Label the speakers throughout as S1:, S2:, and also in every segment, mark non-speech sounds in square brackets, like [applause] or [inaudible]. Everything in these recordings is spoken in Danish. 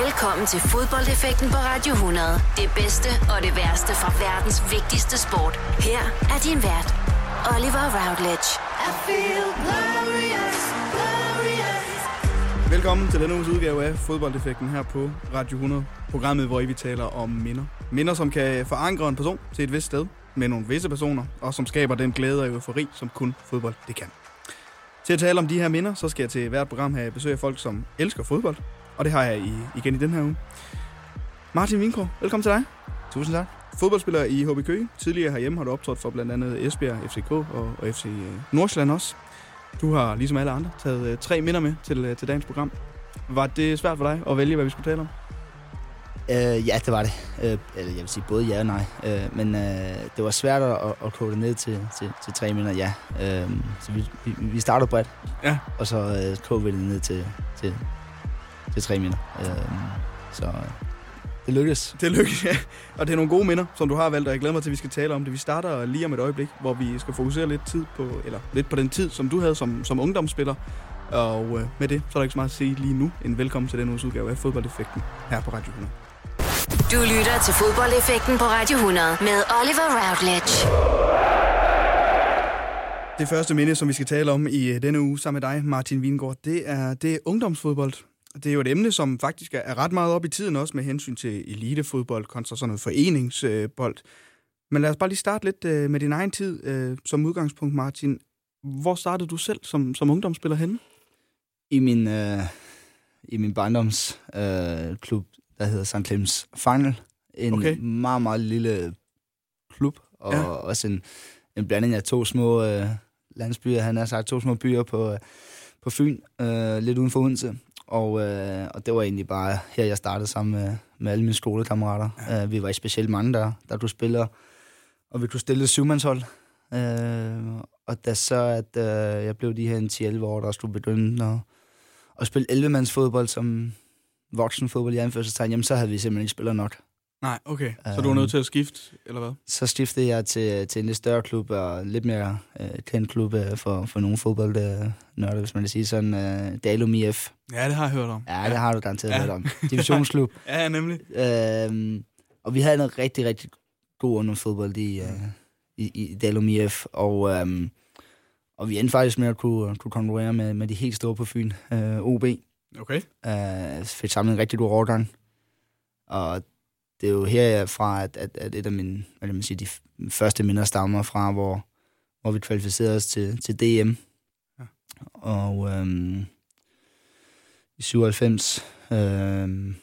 S1: Velkommen til fodboldeffekten på Radio 100. Det bedste og det værste fra verdens vigtigste sport. Her er din vært, Oliver Routledge. I feel glorious,
S2: glorious. Velkommen til denne uges udgave af Fodboldeffekten her på Radio 100. Programmet, hvor vi taler om minder. Minder, som kan forankre en person til et vist sted med nogle visse personer, og som skaber den glæde og eufori, som kun fodbold det kan. Til at tale om de her minder, så skal jeg til hvert program have besøg af folk, som elsker fodbold, og det har jeg i, igen i den her uge. Martin Winkro, velkommen til dig.
S3: Tusind tak.
S2: Fodboldspiller i HB Køge. Tidligere herhjemme har du optrådt for blandt andet Esbjerg, FCK og, og FC øh, Nordsjælland også. Du har, ligesom alle andre, taget uh, tre minder med til, uh, til dagens program. Var det svært for dig at vælge, hvad vi skulle tale om?
S3: Uh, ja, det var det. Eller jeg vil sige både ja og nej. Uh, men uh, det var svært at, at kode det ned til, til, til tre minder, ja. Uh, så vi, vi, vi startede bredt,
S2: ja.
S3: og så uh, kode vi det ned til, til, til tre minder. Uh, så uh, det lykkedes.
S2: Det lykkedes, ja. Og det er nogle gode minder, som du har valgt, og jeg glæder mig til, at vi skal tale om det. Vi starter lige om et øjeblik, hvor vi skal fokusere lidt, tid på, eller lidt på den tid, som du havde som, som ungdomsspiller. Og uh, med det, så er der ikke så meget at sige lige nu, en velkommen til den uges udgave af Fodboldeffekten her på Radio 100.
S1: Du lytter til fodboldeffekten på Radio 100 med Oliver Routledge.
S2: Det første minde, som vi skal tale om i denne uge sammen med dig, Martin Vingård, det er, det er ungdomsfodbold. Det er jo et emne, som faktisk er ret meget op i tiden også med hensyn til elitefodbold kontra sådan noget foreningsbold. Men lad os bare lige starte lidt øh, med din egen tid øh, som udgangspunkt, Martin. Hvor startede du selv som, som ungdomsspiller henne?
S3: I min, øh, i min barndomsklub, øh, der hedder St. Clemens Final. En okay. meget, meget lille klub, og ja. også en, en blanding af to små øh, landsbyer. Han har sagt to små byer på, på Fyn, øh, lidt uden for Odense. Og, øh, og det var egentlig bare her, jeg startede sammen med, med alle mine skolekammerater. Ja. Uh, vi var i specielt mange, der, der du spiller, og vi kunne stille syvmandshold. Uh, og da så, at uh, jeg blev de her 10-11 år, der skulle begynde at, at spille 11-mandsfodbold som voksenfodbold i anførselstegn, jamen så havde vi simpelthen ikke spillet nok.
S2: Nej, okay. Så du var nødt til at skifte, eller hvad?
S3: Så skiftede jeg til, til en lidt større klub, og lidt mere øh, kendt klub øh, for, for nogle fodboldnørder, hvis man vil sige sådan. Øh, Dalum IF.
S2: Ja, det har jeg hørt om.
S3: Ja, det har du garanteret ja. hørt om. Divisionsklub. [laughs]
S2: ja, nemlig.
S3: Øh, og vi havde en rigtig, rigtig god ungdomsfodbold i, øh, i, i Dalum IF, og, øh, og vi endte faktisk med at kunne, kunne konkurrere med, med de helt store på Fyn, øh, OB.
S2: Okay.
S3: Øh, fik samlet en rigtig god overgang. Og det er jo herfra, at, at, at et af mine, hvad kan man sige, de første minder stammer fra, hvor, hvor vi kvalificerede os til, til DM. Ja. Og øhm, i 97, øhm,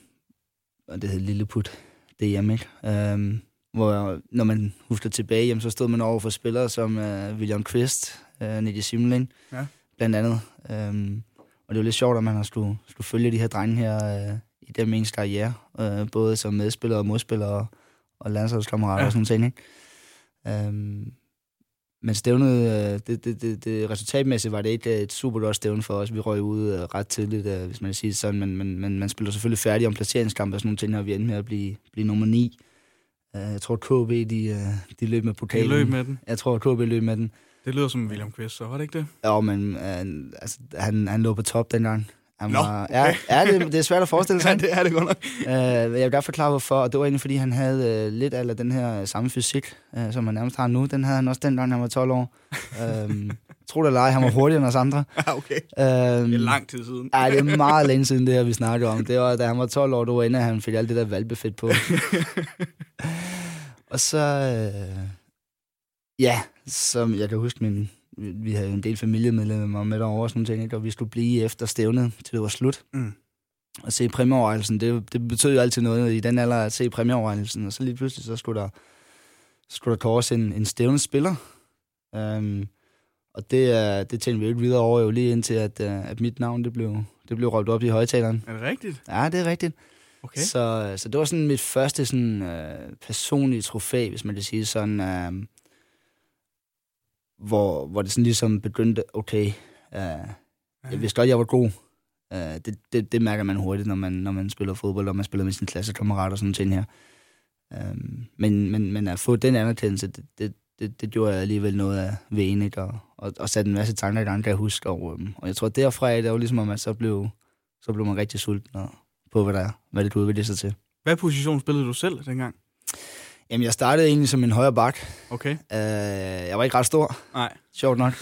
S3: og det hed Lilleput DM, ikke? Øhm, hvor når man husker tilbage, jamen, så stod man over for spillere som uh, William Quist, uh, Nidia Simling, ja. blandt andet. Øhm, og det jo lidt sjovt, at man har skulle, skulle følge de her drenge her, uh, i den ens karriere, øh, både som medspiller og modspiller og, og landsholdskammerater ja. og sådan ting. Ikke? Øhm, men stævnet, øh, det, det, det, det, resultatmæssigt var det ikke et super godt stævne for os. Vi røg ud øh, ret tidligt, øh, hvis man kan sige sådan, men, men, men man spiller selvfølgelig færdig om placeringskampe og sådan nogle ting, og vi endte med at blive, blive nummer 9. Uh, jeg tror, KB de, de løb med pokalen.
S2: De løb med den?
S3: Jeg tror, KB løb med den.
S2: Det lyder som William Quist, så var det ikke det?
S3: Ja, men uh, altså, han, han lå på top dengang. Han var, Nå, okay. ja, ja det, det er svært at forestille [laughs] sig.
S2: ja, det er det godt nok.
S3: Uh, jeg vil godt forklare, hvorfor. Og det var egentlig, fordi han havde uh, lidt af den her samme fysik, uh, som han nærmest har nu. Den havde han også dengang, han var 12 år. Uh, [laughs] tro det eller ej, han var hurtigere end os andre.
S2: Ja, [laughs] okay. Uh, det er lang tid siden.
S3: Ja, det er meget længe siden, det her, vi snakker om. Det var, da han var 12 år, det var inden, han fik alt det der valbefedt på. og så... Uh, ja, som jeg kan huske, min, vi havde en del familiemedlemmer med derovre og sådan ting, ikke? og vi skulle blive efter stævnet, til det var slut. Mm. Og se præmieoverrejelsen, det, det betød jo altid noget i den alder at se præmieoverrejelsen, og så lige pludselig så skulle der, skulle der kåres en, en stævnet spiller. Um, og det, det tænkte vi ikke videre over, jo lige indtil, at, øh, at mit navn det blev, det blev råbt op i højtaleren.
S2: Er det rigtigt?
S3: Ja, det er rigtigt.
S2: Okay.
S3: Så, så det var sådan mit første sådan, uh, personlige trofæ, hvis man kan sige sådan. Uh, hvor, hvor det sådan ligesom begyndte, okay, uh, jeg vidste godt, jeg var god. Uh, det, det, det mærker man hurtigt, når man, når man spiller fodbold, og man spiller med sine klassekammerater og sådan ting her. Uh, men, men, men at få den anerkendelse, det, det, det, det gjorde jeg alligevel noget af ved? Og, og, og satte en masse tanker i gang, kan jeg huske. Og, um, og jeg tror, derfra, det var ligesom, at man så blev, så blev man rigtig sulten og på hvad, der er, hvad det du udvikler sig til.
S2: Hvad position spillede du selv dengang?
S3: Jamen, jeg startede egentlig som en højre bak.
S2: Okay.
S3: Uh, jeg var ikke ret stor,
S2: Nej.
S3: sjovt nok,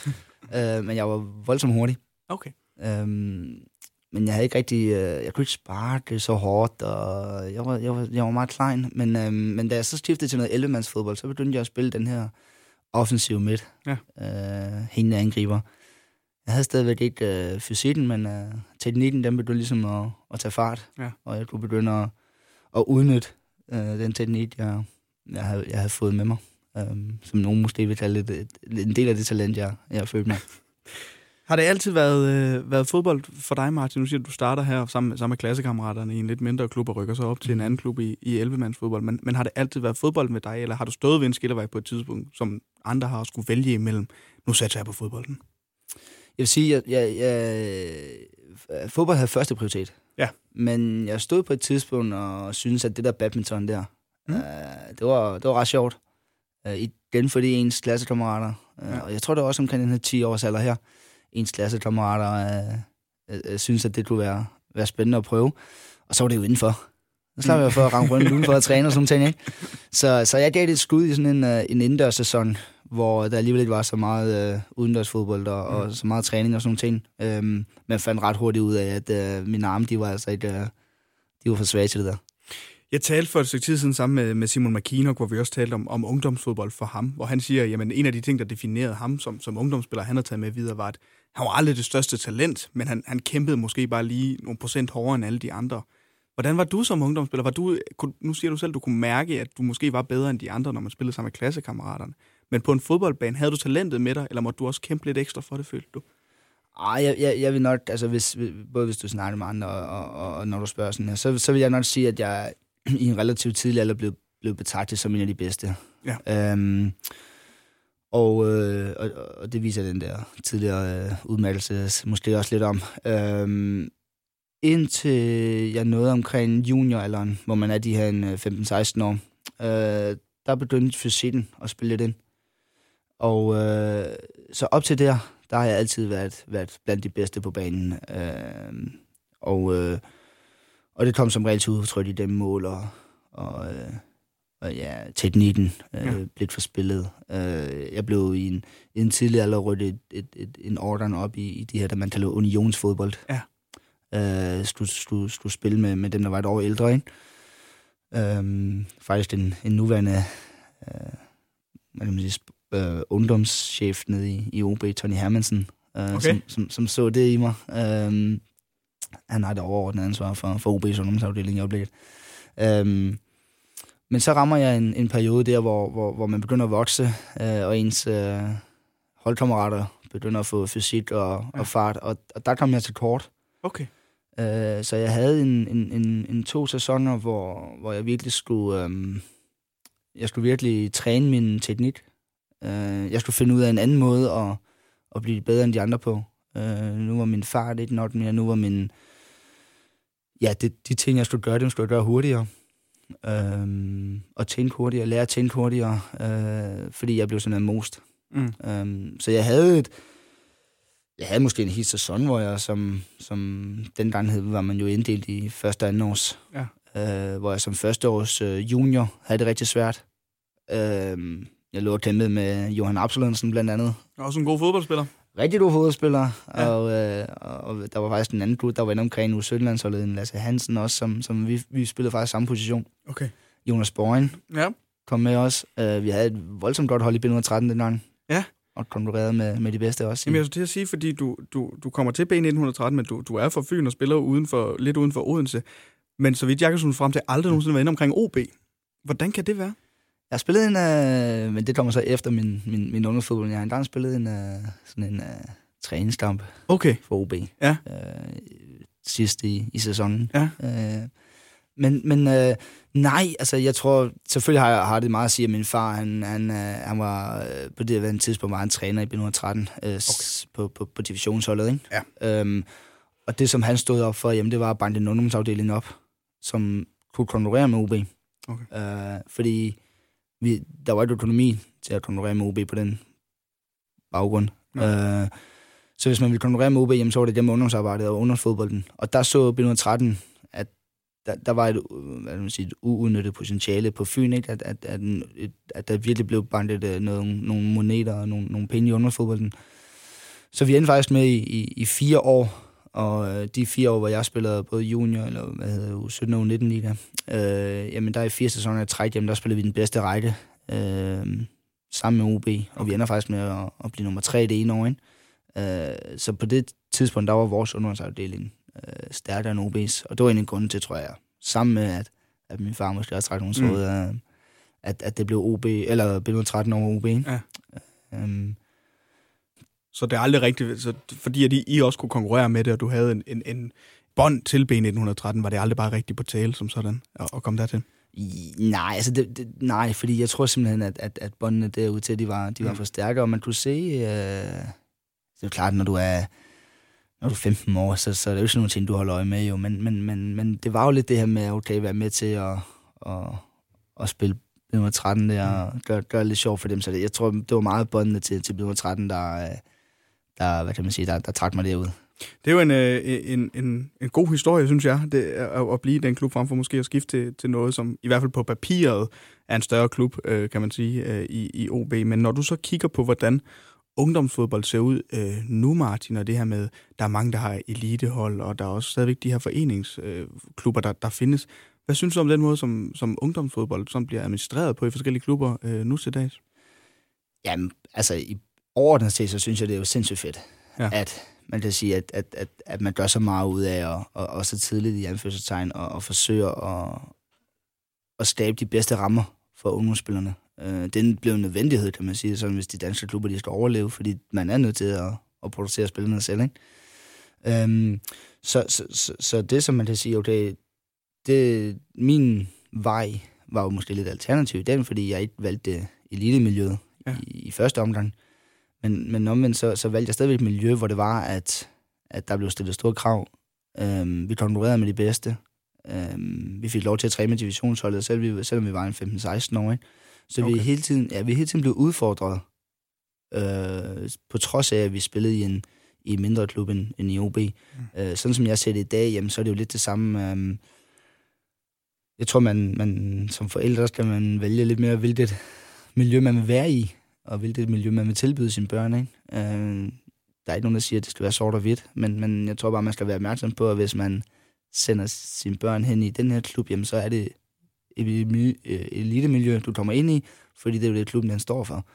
S3: uh, [laughs] men jeg var voldsomt hurtig.
S2: Okay.
S3: Um, men jeg havde ikke rigtig, uh, jeg kunne ikke sparke så hårdt, og jeg var, jeg var, jeg var meget klein. Men, um, men da jeg så skiftede til noget 11 fodbold, så begyndte jeg at spille den her offensiv midt.
S2: Ja.
S3: Uh, hængende angriber. Jeg havde stadigvæk ikke uh, fysikken, men uh, teknikken, den begyndte ligesom at, at tage fart.
S2: Ja.
S3: Og jeg kunne begynde at, at udnytte uh, den teknik, jeg, jeg, havde, jeg havde fået med mig. Um, som nogen måske vil kalde et, et, en del af det talent, jeg, jeg har følt mig.
S2: Har det altid været, øh, været fodbold for dig, Martin? Nu siger du, du starter her sammen, med- sammen med klassekammeraterne i en lidt mindre klub og rykker så op til en anden klub i, i 11-mands fodbold. Men, men har det altid været fodbold med dig, eller har du stået ved en skillevej på et tidspunkt, som andre har skulle vælge imellem? Nu satser jeg på fodbolden.
S3: Jeg vil sige, at jeg, jeg, jeg, fodbold havde første prioritet.
S2: Ja.
S3: Men jeg stod på et tidspunkt og syntes, at det der badminton der,
S2: Mm.
S3: mm. uh, det, var, det var ret sjovt. Uh, igen fordi ens klassekammerater, uh,
S2: Ja.
S3: og jeg tror det var også omkring den her 10 års alder her, ens klassekammerater uh, uh, uh, synes, at det kunne være, være spændende at prøve. Og så var det jo indenfor. Så slap jeg for at ramme rundt udenfor at træne og sådan ting, ikke? [laughs] Så, så jeg gav det et skud i sådan en, uh, en indendørssæson, hvor der alligevel ikke var så meget øh, udendørsfodbold og, og så meget træning og sådan ting. Øhm, men jeg fandt ret hurtigt ud af, at øh, mine arme, de var altså ikke, øh, de var for svage til det der.
S2: Jeg talte for et stykke tid siden sammen med, med Simon McKinnock, hvor vi også talte om, om ungdomsfodbold for ham, hvor han siger, at en af de ting, der definerede ham som, som ungdomsspiller, han har taget med videre, var, at han var aldrig det største talent, men han, han kæmpede måske bare lige nogle procent hårdere end alle de andre. Hvordan var du som ungdomsspiller? Var du, nu siger du selv, at du kunne mærke, at du måske var bedre end de andre, når man spillede sammen med klassekammeraterne. Men på en fodboldbane, havde du talentet med dig, eller måtte du også kæmpe lidt ekstra for det, følte du?
S3: Ej, jeg, jeg, jeg vil nok, altså hvis, både hvis du snakker med andre, og, og, og når du spørger sådan her, så, så vil jeg nok sige, at jeg i en relativt tidlig alder blev, blev betragtet som en af de bedste.
S2: Ja.
S3: Øhm, og, øh, og, og det viser den der tidligere øh, udmattelse måske også lidt om. Øhm, indtil jeg nåede omkring junioralderen, hvor man er de her en, øh, 15-16 år, øh, der begyndte fysikken at spille lidt ind. Og øh, så op til der, der har jeg altid været, været blandt de bedste på banen. Øh, og, øh, og det kom som regel til udtryk i dem mål og, og, øh, og ja, teknikken øh,
S2: Ja.
S3: blev forspillet. Øh, jeg blev i en, i en tidlig alder rødt et, et, et, en ordren op i, i de her, der man kalder unionsfodbold.
S2: Ja.
S3: Øh, skulle, skulle, skulle spille med, med dem, der var et år ældre, ikke? Øhm, faktisk en, en nuværende øh, kan man sige, øh, ungdomschef nede i, i OB, Tony Hermansen, øh,
S2: Okay.
S3: som, som, som så det i mig. Øhm, han har det overordnede ansvar for, for OB's ungdomsafdeling i øjeblikket. Øhm, men så rammer jeg en, en periode der, hvor, hvor, hvor man begynder at vokse, øh, og ens øh, holdkammerater begynder at få fysik og,
S2: Ja.
S3: og fart, og, og der kom jeg til kort.
S2: Okay.
S3: Øh, så jeg havde en, en, en, en to sæsoner, hvor, hvor jeg virkelig skulle, øhm, jeg skulle virkelig træne min teknik. Øh, jeg skulle finde ud af en anden måde at, at blive bedre end de andre på. Øh, nu var min fart ikke nok mere, nu var min... Ja, det, de ting, jeg skulle gøre, dem skulle jeg gøre hurtigere. Øh, og tænke hurtigere, lære at tænke hurtigere, øh, fordi jeg blev sådan en most.
S2: Mm.
S3: Um, så jeg havde et, jeg havde måske en hel sæson, hvor jeg som, som dengang hed, var man jo inddelt i første og anden års.
S2: Ja.
S3: Uh, hvor jeg som første års uh, junior havde det rigtig svært. Uh, jeg lå og kæmpede med Johan Absalonsen blandt andet.
S2: Også en god fodboldspiller.
S3: Rigtig god fodboldspiller,
S2: Ja.
S3: og, uh, og der var faktisk en anden gut, der var inde omkring u 17 landsholdet en Lasse Hansen også, som, som vi, vi spillede faktisk samme position.
S2: Okay.
S3: Jonas Borgen
S2: Ja.
S3: kom med også. Uh, vi havde et voldsomt godt hold i B113 dengang.
S2: Ja.
S3: Og konkurrerede med, med de bedste også.
S2: Jamen, jeg skulle til at sige, fordi du, du, du kommer til B1913, men du, du er fra Fyn og spiller uden for, lidt uden for Odense. Men så vidt jeg kan frem til, aldrig nogensinde været inde omkring OB. Hvordan kan det være?
S3: Jeg har spillet en, øh, men det kommer så efter min, min, min ungdomsfodbold. Jeg har engang spillet en, øh, sådan en øh, træningskamp
S2: Okay.
S3: for OB.
S2: Ja.
S3: Øh, sidst i, i sæsonen.
S2: Ja.
S3: Øh, men men øh, nej, altså jeg tror, selvfølgelig har, jeg, har det meget at sige, at min far, han, han, øh, han var øh, på det her tidspunkt var han træner i B113 øh, okay. på, på, på divisionsholdet. Ikke?
S2: Ja.
S3: Øhm, og det, som han stod op for, jamen, det var at banke en ungdomsafdeling op, som kunne konkurrere med OB.
S2: Okay.
S3: Øh, fordi vi, der var ikke økonomi til at konkurrere med OB på den baggrund.
S2: Nej.
S3: Øh, så hvis man ville konkurrere med OB, jamen, så var det gennem ungdomsarbejdet og ungdomsfodbolden. Og der så B113, at der, der var et, hvad man sige, et uudnyttet potentiale på Fyn, ikke? At, at, at, at, at der virkelig blev bandet uh, nogle, nogle moneter og nogle, nogle penge i ungdomsfodbolden. Så vi endte faktisk med i, i, i fire år, og øh, de fire år, hvor jeg spillede både junior, eller hvad hedder det, 17 og 19 liga, øh, jamen der i fire sæsoner af træk, jamen der spillede vi den bedste række øh, sammen med OB, og vi ender faktisk med at, at blive nummer tre det ene år. Ikke? Øh, så på det tidspunkt, der var vores undervandsafdeling øh, stærkere end OB's, og det var en af grunden til, tror jeg, sammen med, at, at min far måske også trækket nogle mm. at, at det blev OB, eller blev 13 over OB. Ja.
S2: Øh, så det er aldrig rigtigt, så fordi at I, I også kunne konkurrere med det, og du havde en, en, en bånd til B1913, var det aldrig bare rigtigt på tale som sådan, at, at komme dertil?
S3: Nej, altså det, det, nej, fordi jeg tror simpelthen, at, at, at båndene derude til, de var, de var mm. for stærke, og man kunne se, øh, det er klart, når du er, når du er 15 år, så, så er det jo ikke sådan nogle ting, du holder øje med, jo, men, men, men, men det var jo lidt det her med, okay, være med til at, at, at spille nummer 13 der, og gøre, gøre det lidt sjovt for dem, så det, jeg tror, det var meget båndene til, til nummer 13, der, øh, der, hvad kan man sige, der, der trak mig derud.
S2: Det er jo en, øh, en, en, en god historie, synes jeg, det, at, at blive den klub frem for måske at skifte til, til noget, som i hvert fald på papiret er en større klub, øh, kan man sige, øh, i, i OB. Men når du så kigger på, hvordan ungdomsfodbold ser ud øh, nu, Martin, og det her med, der er mange, der har elitehold, og der er også stadigvæk de her foreningsklubber, øh, der, der findes. Hvad synes du om den måde, som, som ungdomsfodbold som bliver administreret på i forskellige klubber øh, nu til dags?
S3: Jamen, altså i overordnet set, så synes jeg, det er jo sindssygt fedt, ja. at man kan sige, at, at, at, at man gør så meget ud af, og, og, og så tidligt i anførselstegn, og, og forsøger at, at skabe de bedste rammer for ungdomsspillerne. Øh, det blev en nødvendighed, kan man sige, sådan, hvis de danske klubber de skal overleve, fordi man er nødt til at, at producere spillerne selv. Ikke? Øhm, så, så, så, så det, som man kan sige, okay, det, min vej var jo måske lidt alternativ i den, fordi jeg ikke valgte elitemiljøet ja. i, i første omgang. Men, men omvendt, så, så valgte jeg stadigvæk et miljø, hvor det var, at, at der blev stillet store krav. Øhm, vi konkurrerede med de bedste. Øhm, vi fik lov til at træne med divisionsholdet, selv vi, selvom vi var en 15-16 år. Ikke? Så okay. vi hele tiden, ja, vi hele tiden blev udfordret, øh, på trods af, at vi spillede i en, i en mindre klub end, end i OB. Mm. Øh, sådan som jeg ser det i dag, jamen, så er det jo lidt det samme. Øh, jeg tror, man, man som forældre skal man vælge lidt mere, hvilket miljø man vil være i og hvilket miljø man vil tilbyde sine børn. Ikke? Øh, der er ikke nogen, der siger, at det skal være sort og hvidt, men, men jeg tror bare, man skal være opmærksom på, at hvis man sender sine børn hen i den her klub, jamen, så er det et øh, elitemiljø, du kommer ind i, fordi det er jo det, klubben den står for.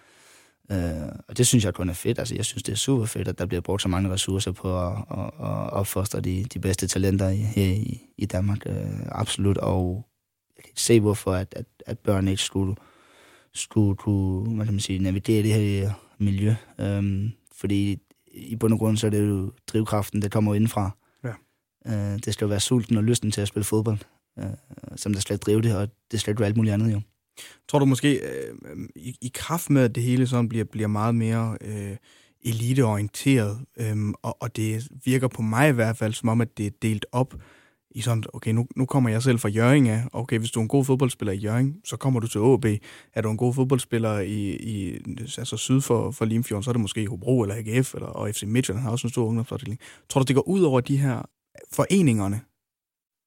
S3: Øh, og det synes jeg kun er fedt. Altså, jeg synes, det er super fedt, at der bliver brugt så mange ressourcer på at, at, at opfostre de, de bedste talenter i, her i, i Danmark. Øh, absolut. Og jeg kan ikke se, hvorfor at, at, at børn ikke skulle skulle kunne hvad kan man sige, navigere det her miljø. Øhm, fordi i bund og grund, så er det jo drivkraften, der kommer indfra. Ja. Øh, det skal jo være sulten og lysten til at spille fodbold, øh, som der skal drive det, og det skal jo alt muligt andet jo.
S2: Tror du måske, øh, i, i kraft med, at det hele sådan bliver, bliver meget mere øh, eliteorienteret, øh, og, og det virker på mig i hvert fald som om, at det er delt op, i sådan, okay, nu, nu kommer jeg selv fra Jøring af. Okay, hvis du er en god fodboldspiller i Jøring, så kommer du til AB. Er du en god fodboldspiller i, i altså syd for, for Limfjorden, så er det måske Hobro eller AGF eller, og FC Midtjylland har også en stor ungdomsafdeling. Tror du, det går ud over de her foreningerne,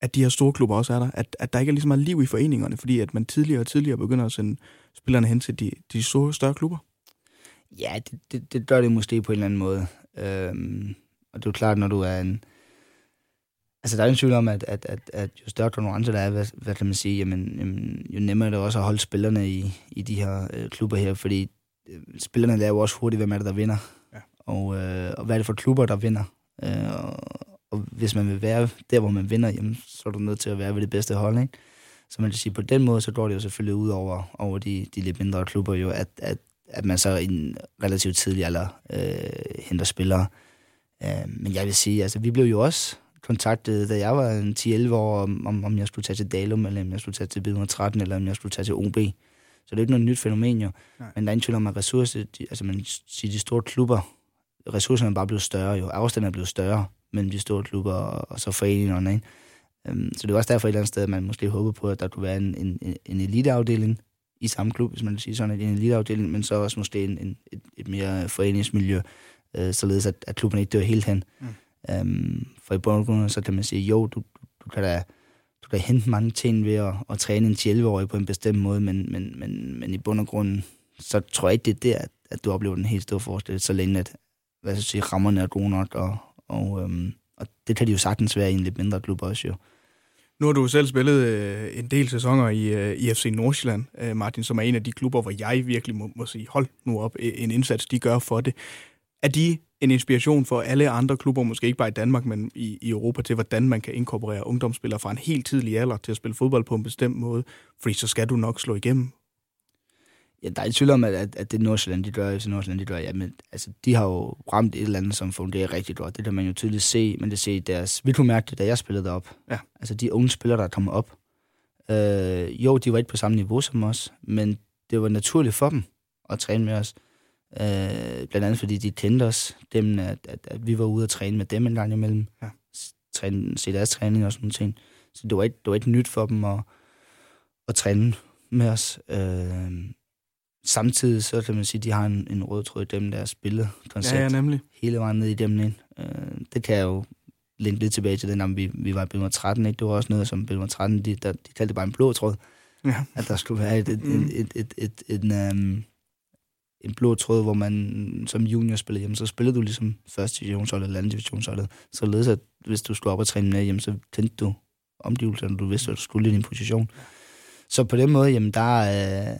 S2: at de her store klubber også er der? At, at der ikke er lige så meget liv i foreningerne, fordi at man tidligere og tidligere begynder at sende spillerne hen til de, de store, større klubber?
S3: Ja, det, det, det gør det måske på en eller anden måde. Øhm, og det er jo klart, når du er en Altså, der er ingen tvivl om, at, at, at, at jo større konkurrence der er, hvad, hvad kan man sige, jamen, jamen, jo nemmere er det også at holde spillerne i, i de her øh, klubber her, fordi øh, spillerne lærer jo også hurtigt, hvem er det, der vinder. Ja. Og, øh, og hvad er det for klubber, der vinder. Øh, og, og hvis man vil være der, hvor man vinder, jamen, så er du nødt til at være ved det bedste hold, ikke? Så man kan sige, på den måde, så går det jo selvfølgelig ud over, over de, de lidt mindre klubber jo, at, at, at man så i en relativt tidlig alder øh, henter spillere. Øh, men jeg vil sige, altså vi blev jo også kontaktet, da jeg var 10-11 år, om, om jeg skulle tage til Dalum, eller om jeg skulle tage til B113, eller om jeg skulle tage til OB. Så det er ikke noget nyt fænomen jo. Nej. Men der er ingen tvivl om, at ressourcer, de, altså man siger, de store klubber, ressourcerne er bare blevet større jo. Afstanden er blevet større mellem de store klubber og, og så foreningerne. Ikke? Um, så det er også derfor et eller andet sted, at man måske håber på, at der kunne være en, en, en eliteafdeling i samme klub, hvis man vil sige sådan, en eliteafdeling, men så også måske en, en, et, et mere foreningsmiljø, øh, således at, at klubben ikke dør helt hen. Mm. Øhm, for i bund og grund, så kan man sige, jo, du, du, kan da, du kan hente mange ting ved at, at træne en 11 på en bestemt måde, men, men, men, men i bund og grund, så tror jeg ikke, det er der, at, at du oplever den helt store forskel, så længe at hvad skal jeg sige, rammerne er gode nok, og, og, øhm, og det kan de jo sagtens være i en lidt mindre klub også jo.
S2: Nu har du selv spillet øh, en del sæsoner i, øh, i FC Nordsjælland, øh, Martin, som er en af de klubber, hvor jeg virkelig må, må sige, hold nu op, øh, en indsats, de gør for det. Er de en inspiration for alle andre klubber, måske ikke bare i Danmark, men i, i Europa, til hvordan man kan inkorporere ungdomsspillere fra en helt tidlig alder til at spille fodbold på en bestemt måde? Fordi så skal du nok slå igennem
S3: Ja, der er ikke tvivl om, at, at, at det Nordsjælland, de gør, FC Nordsjælland, de gør, ja, men altså, de har jo ramt et eller andet, som fungerer rigtig godt. Det kan man jo tydeligt se, men det ser i deres... Vil du mærke det, da jeg spillede derop?
S2: Ja.
S3: Altså, de unge spillere, der er kommet op. Øh, jo, de var ikke på samme niveau som os, men det var naturligt for dem at træne med os. Øh, blandt andet fordi de kendte os, dem, at, at, at vi var ude og træne med dem en gang imellem.
S2: Ja.
S3: Træne, se deres træning og sådan ting. Så det var ikke, det var ikke nyt for dem at, at træne med os. Øh, samtidig så kan man sige, at de har en, en rød tråd i dem, der spillet koncept.
S2: Ja, ja, nemlig.
S3: Hele vejen ned i dem ind. Øh, det kan jeg jo linke lidt tilbage til den, om vi, vi var i Bilmer 13. Ikke? Det var også noget, som Bilmer 13, de, der, de kaldte det bare en blå tråd.
S2: Ja.
S3: At der skulle være et, et, mm. et, et, et, et, en, um, en blå tråd, hvor man som junior spillede hjemme, så spillede du ligesom første divisionsholdet eller anden divisionsholdet. Således at hvis du skulle op og træne med hjemme, så kendte du omgivelserne, du vidste, at du skulle i din position. Så på den måde, jamen der, øh,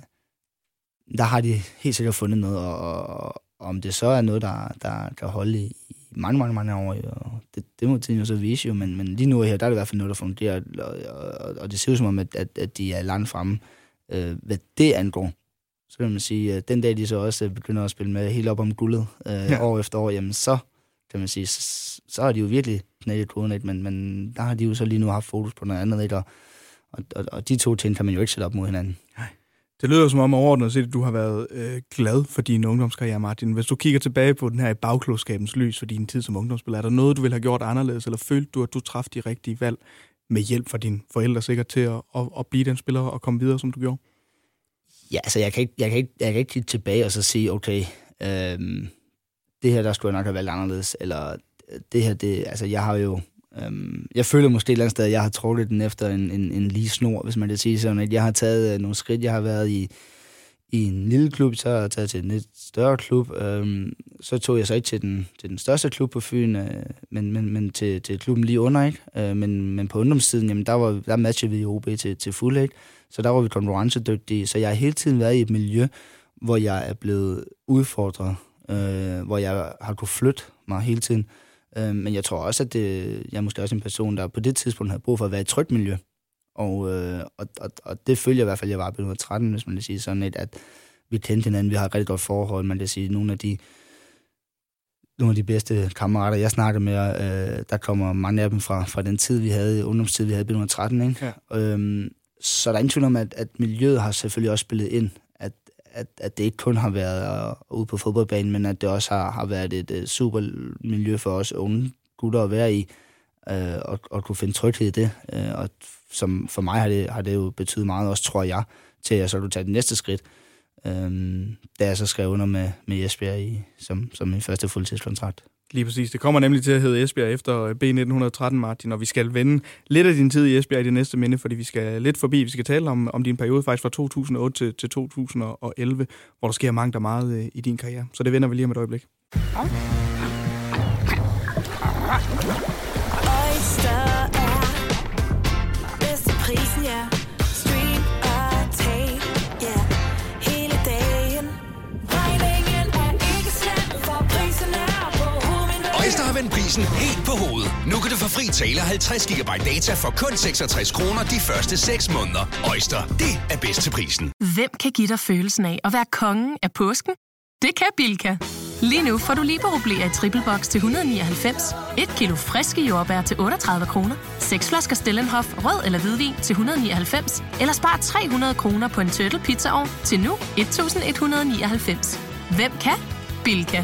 S3: der har de helt sikkert fundet noget, og, og, om det så er noget, der, der kan holde i, mange, mange, mange år, jo. det, det må tiden jo så vise jo, men, men lige nu her, der er det i hvert fald noget, der fungerer, og, og, og det ser ud som om, at, at, at de er langt fremme, øh, hvad det angår. Så kan man sige, at den dag, de så også begynder at spille med helt op om guldet øh, ja. år efter år, jamen så kan man sige, så, så har de jo virkelig knækket koden, ikke? Men, men der har de jo så lige nu haft fokus på noget andet, ikke? Og, og, og, og de to ting kan man jo ikke sætte op mod hinanden.
S2: Nej. Det lyder som om overordnet set, at du har været øh, glad for din ungdomskarriere, Martin. Hvis du kigger tilbage på den her i bagklodskabens lys for din tid som ungdomsspiller, er der noget, du ville have gjort anderledes, eller følte du, at du træffede de rigtige valg med hjælp fra dine forældre sikkert til at, at, at blive den spiller og komme videre, som du gjorde?
S3: Ja, altså jeg kan ikke, jeg kan ikke, jeg kan ikke kigge tilbage og så sige, okay, øhm, det her, der skulle jeg nok have valgt anderledes, eller øh, det her, det, altså jeg har jo, øhm, jeg føler måske et eller andet sted, at jeg har trukket den efter en, en, en lige snor, hvis man kan sige sådan, at jeg har taget øh, nogle skridt, jeg har været i, i en lille klub, så har jeg taget til en lidt større klub, øhm, så tog jeg så ikke til den, til den største klub på Fyn, øh, men, men, men til, til klubben lige under, ikke? Øh, men, men på ungdomstiden, jamen der, var, der matchede vi i OB til, til fuld, ikke? Så der var vi konkurrencedygtige, så jeg har hele tiden været i et miljø, hvor jeg er blevet udfordret, øh, hvor jeg har kunnet flytte mig hele tiden. Øh, men jeg tror også, at det, jeg er måske også en person, der på det tidspunkt havde brug for at være i et trygt miljø. Og, øh, og, og, og det følger i hvert fald, jeg var på 13, hvis man vil sige sådan et, at vi kendte hinanden, vi har et rigtig godt forhold, man kan sige, nogle af de nogle af de bedste kammerater, jeg snakker med, øh, der kommer mange af dem fra, fra den tid, vi havde, ungdomstid, vi havde i 13, ikke? Ja. Øhm, så der er ingen tvivl om, at, at miljøet har selvfølgelig også spillet ind, at, at, at det ikke kun har været uh, ude på fodboldbanen, men at det også har, har været et uh, super miljø for os unge gutter at være i, uh, og, og kunne finde tryghed i det. Uh, og som for mig har det, har det jo betydet meget også, tror jeg, til at jeg så kunne tage det næste skridt. Uh, da jeg så skrev under med, med Jesper i, som, som min første fuldtidskontrakt.
S2: Lige præcis. Det kommer nemlig til at hedde Esbjerg efter B1913, Martin, og vi skal vende lidt af din tid i Esbjerg i det næste minde, fordi vi skal lidt forbi. Vi skal tale om, om din periode faktisk fra 2008 til, til 2011, hvor der sker mange der meget øh, i din karriere. Så det vender vi lige om et øjeblik. Oyster
S4: vendt prisen helt på hovedet. Nu kan du få fri tale 50 GB data for kun 66 kroner de første 6 måneder. Øjster, det er bedst til prisen.
S5: Hvem kan give dig følelsen af at være kongen af påsken? Det kan Bilka! Lige nu får du liberobleer i triple box til 199, et kilo friske jordbær til 38 kroner, seks flasker Stellenhof rød eller hvidvin til 199, eller spar 300 kroner på en turtle pizzaovn til nu 1199. Hvem kan? Bilka.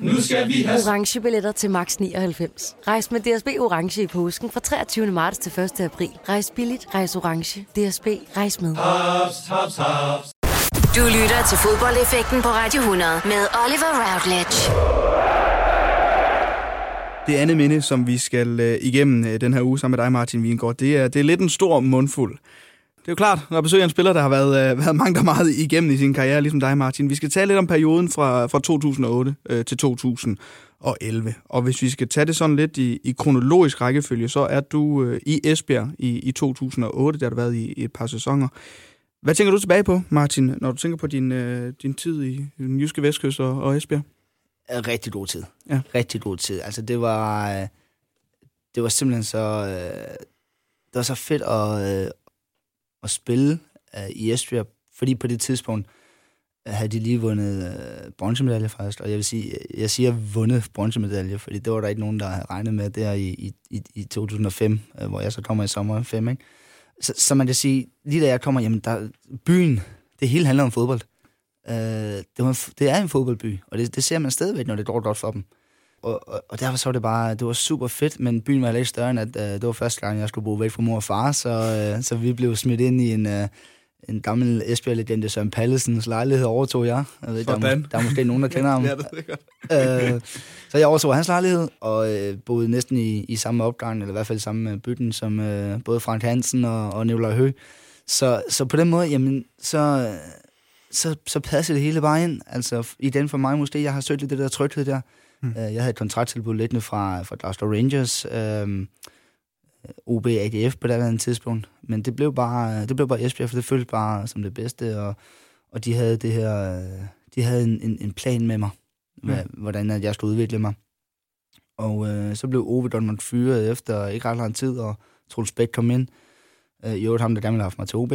S6: Nu skal vi have...
S7: Orange billetter til max 99. Rejs med DSB Orange i påsken fra 23. marts til 1. april. Rejs billigt, rejs orange. DSB, rejs med.
S6: Haps, haps, haps.
S1: Du lytter til fodboldeffekten på Radio 100 med Oliver Routledge.
S2: Det andet minde, som vi skal øh, igennem øh, den her uge sammen med dig, Martin Wiengård, det er, det er lidt en stor mundfuld. Det er jo klart, når jeg besøger en spiller, der har været, øh, været mange der meget igennem i sin karriere, ligesom dig, Martin. Vi skal tale lidt om perioden fra, fra 2008 øh, til 2011. Og hvis vi skal tage det sådan lidt i, i kronologisk rækkefølge, så er du øh, i Esbjerg i, i 2008, der har du været i, i et par sæsoner. Hvad tænker du tilbage på, Martin, når du tænker på din, øh, din tid i den jyske vestkyst og, og Esbjerg?
S3: Rigtig god tid.
S2: Ja.
S3: Rigtig god tid. Altså, det var, øh, det var simpelthen så... Øh, det var så fedt at, øh, at spille øh, i Esbjerg, fordi på det tidspunkt øh, havde de lige vundet øh, bronzemedalje faktisk, og jeg vil sige, øh, jeg siger vundet bronzemedalje, fordi det var der ikke nogen, der havde regnet med der i, i, i 2005, øh, hvor jeg så kommer i sommer 5, ikke? Så, så man kan sige, lige da jeg kommer, jamen der, byen, det hele handler om fodbold. Øh, det, var, det er en fodboldby, og det, det ser man stadigvæk, når det går godt for dem. Og, og, og derfor så var det bare, det var super fedt, men byen var lidt større end, at uh, det var første gang, jeg skulle bo væk fra mor og far, så, uh, så vi blev smidt ind i en, uh, en gammel Esbjerg-legende, Søren Pallesens lejlighed overtog jeg. jeg ved, der, er, der er måske nogen, der kender [laughs] ham.
S2: ja, det er
S3: uh, så jeg overtog hans lejlighed, og uh, boede næsten i, i samme opgang, eller i hvert fald samme bygning, som uh, både Frank Hansen og, og Nicolai Høgh. Så, så på den måde, jamen, så, så, så passer det hele bare ind. Altså, i den for mig måske, jeg har søgt lidt det der tryghed der. Mm. Jeg havde et kontrakttilbud lidt fra, fra Glasgow Rangers, øhm, OB AGF på det andet tidspunkt. Men det blev bare, det blev bare Esbjerg, for det føltes bare som det bedste, og, og de havde det her, de havde en, en, en plan med mig, med, mm. hvordan at jeg skulle udvikle mig. Og øh, så blev Ove Donald fyret efter ikke ret lang tid, og Troels Bæk kom ind. Øh, I øvrigt ham, der gerne ville have haft mig til OB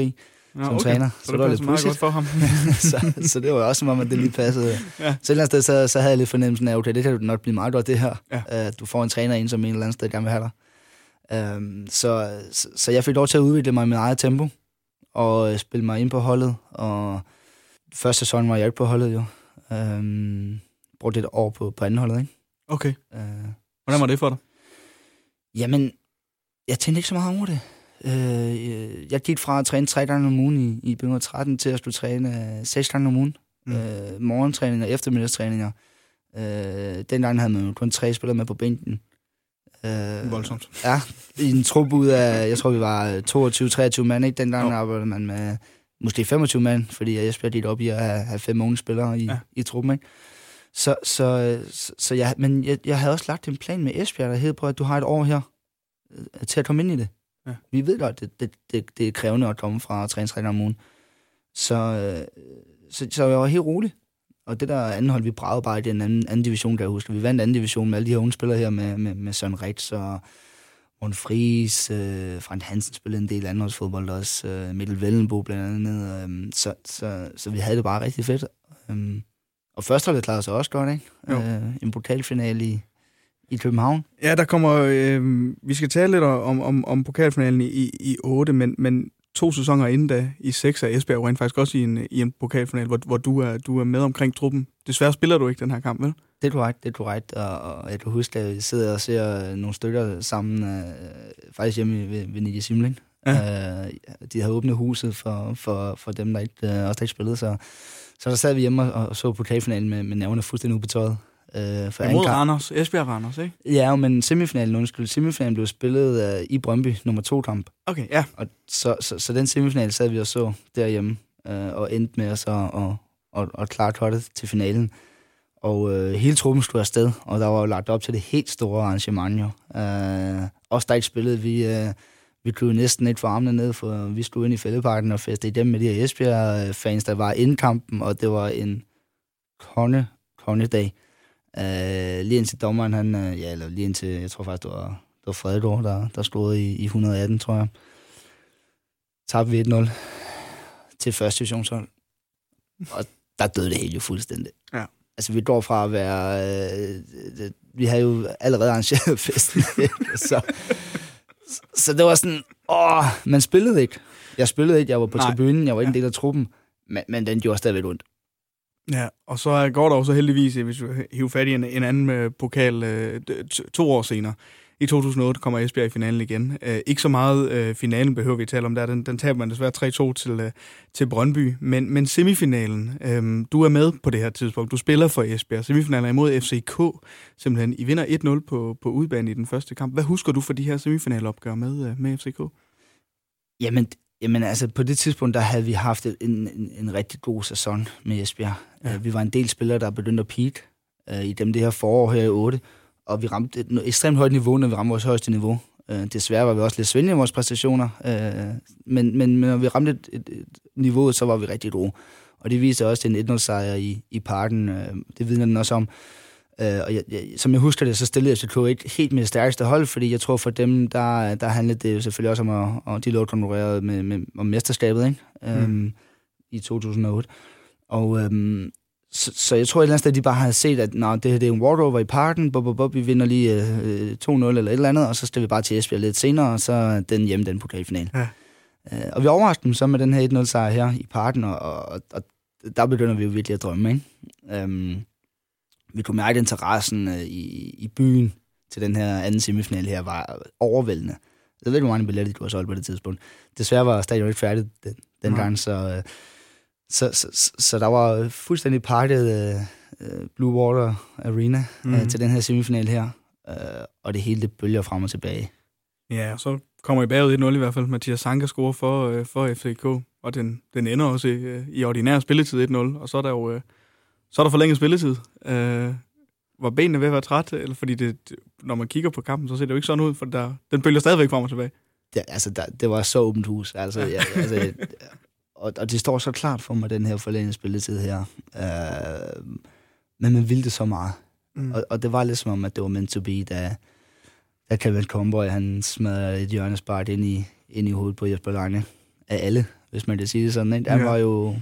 S2: Ja,
S3: som
S2: okay.
S3: træner.
S2: Så, så det var lidt meget godt for ham. [laughs]
S3: så, så det var også som om, at det lige passede. ja. Så et eller andet sted, så, så havde jeg lidt fornemmelsen af, okay, det kan nok blive meget godt, det her. Ja. Uh, du får en træner ind, som en eller anden sted gerne vil have dig. Um, så, så, så jeg fik lov til at udvikle mig i mit eget tempo, og spille mig ind på holdet. Og første sæson var jeg ikke på holdet, jo. Um, brugte et år på, på anden holdet, ikke?
S2: Okay. Uh, Hvordan var det for dig?
S3: Jamen, jeg tænkte ikke så meget over det. Øh, jeg gik fra at træne tre gange om ugen i, i 13 til at skulle træne øh, seks gange om ugen. Mm. Øh, morgentræninger, eftermiddagstræninger. Øh, dengang havde man jo kun tre spillere med på bænken.
S2: Øh, Voldsomt.
S3: Ja, i en trup ud af, jeg tror vi var 22-23 mand, ikke? Dengang oh. arbejdede man med måske 25 mand, fordi jeg spillede lidt op i at have, have fem unge spillere i, ja. i truppen, ikke? Så, så, så, så jeg, men jeg, jeg havde også lagt en plan med Esbjerg, der hed på, at du har et år her øh, til at komme ind i det. Ja. Vi ved godt, det, det, det, det er krævende at komme fra træningstræning om ugen. Så, øh, så, så jeg var helt rolig. Og det der anden hold, vi bragede bare i den anden, anden division, kan jeg huske. Vi vandt anden division med alle de her unge spillere her, med, med, med Søren Ritz og Morten Friis, øh, Frank Hansen spillede en del anholdsfodbold også, øh, Mikkel Vellenbo blandt andet. Øh, så, så, så vi havde det bare rigtig fedt. Øh, og førsteholdet klarede sig også godt, ikke? Øh, en pokalfinale i, i København.
S2: Ja, der kommer... Øh, vi skal tale lidt om, om, om pokalfinalen i, i 8, men, men to sæsoner inden da, i 6 er Esbjerg rent faktisk også i en, i en pokalfinal, hvor, hvor du, er, du er med omkring truppen. Desværre spiller du ikke den her kamp, vel?
S3: Det er korrekt, det er korrekt. Og, og jeg kan huske, at vi sidder og ser nogle stykker sammen, øh, faktisk hjemme ved, ved Nidia Simling. Ja. Øh, de havde åbnet huset for, for, for dem, der ikke, øh, også der ikke spillede, så, så der sad vi hjemme og, og så pokalfinalen med, med nerverne fuldstændig ubetøjet.
S2: Øh, for Mod Randers, Esbjerg Randers, ikke?
S3: Ja, men semifinalen, undskyld, semifinalen blev spillet uh, i Brøndby, nummer to kamp.
S2: Okay, ja.
S3: Og så, så, så den semifinal sad vi og så derhjemme, uh, og endte med os at og, og, og klare kottet til finalen. Og uh, hele truppen skulle afsted, og der var jo lagt op til det helt store arrangement jo. Uh, også der ikke spillede, vi, uh, vi kunne næsten ikke få armene ned, for vi skulle ind i fældeparken og feste i dem med de her Esbjerg-fans, der var inden kampen, og det var en konge, kongedag. Uh, lige indtil dommeren, han, uh, ja, eller lige indtil, jeg tror faktisk, det var, det var Fredegård, der, der scorede i, i 118, tror jeg. Tabte vi 1-0 til første divisionshold. Og der døde det hele jo fuldstændig.
S2: Ja.
S3: Altså, vi går fra at være... Uh, vi havde jo allerede arrangeret [laughs] festen. så, så det var sådan, Åh, man spillede ikke. Jeg spillede ikke, jeg var på Nej. tribunen, jeg var ikke en del af truppen, men, men den gjorde stadigvæk ondt.
S2: Ja, og så går der også heldigvis, hvis du hiver fat i en, en anden øh, pokal øh, to år senere. I 2008 kommer Esbjerg i finalen igen. Øh, ikke så meget øh, finalen behøver vi at tale om der. Den, den taber man desværre 3-2 til, øh, til Brøndby. Men, men semifinalen, øh, du er med på det her tidspunkt. Du spiller for Esbjerg. Semifinalen er imod FCK. Simpelthen, I vinder 1-0 på, på udbanen i den første kamp. Hvad husker du for de her semifinalopgør med, øh, med FCK?
S3: Jamen, Jamen altså, på det tidspunkt, der havde vi haft en, en, en rigtig god sæson med Esbjerg. Ja. Uh, vi var en del spillere, der begyndte at peak uh, i dem det her forår her i 8 og vi ramte et ekstremt højt niveau, når vi ramte vores højeste niveau. Øh, desværre var vi også lidt svindende i vores præstationer, øh, men, men når vi ramte et, et, et niveau, så var vi rigtig gode. Og det viser også en 1-0-sejr i, i parken. Øh, det vidner den også om. Øh, og jeg, jeg, som jeg husker det, så stillede FCK ikke helt med det stærkeste hold, fordi jeg tror for dem, der, der handlede det jo selvfølgelig også om, at, at de lå konkurreret med, med, om mesterskabet ikke? Mm. Øhm, i 2008. Og, øhm, så, så jeg tror et eller andet sted, de bare har set, at Nå, det her det er en walkover i parken, bob, bob, bob, vi vinder lige øh, 2-0 eller et eller andet, og så skal vi bare til Esbjerg lidt senere, og så den hjemme, den pokalfinal. Ja. Øh, og vi overrasker dem så med den her 1-0-sejr her i parken, og, og, og der begynder vi jo virkelig at drømme, ikke? Øhm, vi kunne mærke interessen øh, i, i byen til den her anden semifinal her var overvældende. Jeg ved ikke, hvor mange billetter du har solgt på det tidspunkt. Desværre var stadion ikke færdigt den, dengang, ja. så... Øh, så, så, så, så der var fuldstændig pakket uh, Blue Water Arena mm. uh, til den her semifinal her, uh, og det hele det bølger frem og tilbage.
S2: Ja, så kommer I bagud 1-0 i hvert fald. Mathias Sanka scorer for, uh, for FCK, og den, den ender også i, uh, i ordinær spilletid 1-0, og så er der jo uh, så er der forlænget spilletid. Uh, var benene ved at være træt, eller fordi det, når man kigger på kampen, så ser det jo ikke sådan ud, for der, den bølger stadigvæk frem og tilbage.
S3: Ja, altså, der, det var så åbent hus. Altså, ja, altså, og, og det står så klart for mig, den her forlængede spilletid her. Øh, men man ville det så meget. Mm. Og, og det var lidt som om, at det var meant to be, da, da Kevin Comboy, han smadrede et hjørnespark ind i, ind i hovedet på Jesper Lange. Af alle, hvis man kan sige det sådan. Ikke? Han ja. var jo...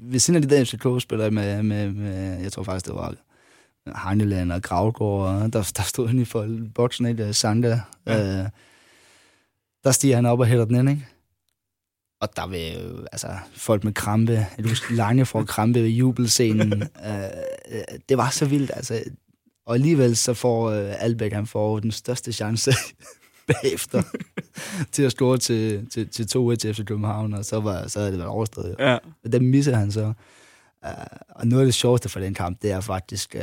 S3: Ved siden af de der FCK-spillere med, med, med, jeg tror faktisk, det var Heineland og Gravgaard, der, der stod han i for boksen, ikke? Sanda. Ja. Øh, der stiger han op og hætter den ind, ikke? Og der vil altså, folk med krampe, husker, Lange får krampe ved jubelscenen. [laughs] øh, det var så vildt, altså. Og alligevel så får øh, Albæk, han får den største chance [laughs] bagefter [laughs] til at score til, til, til 2-1 til FC København, og så, var, så havde det været overstået. Ja. Og den misser han så. Uh, og noget af det sjoveste for den kamp, det er faktisk... Uh,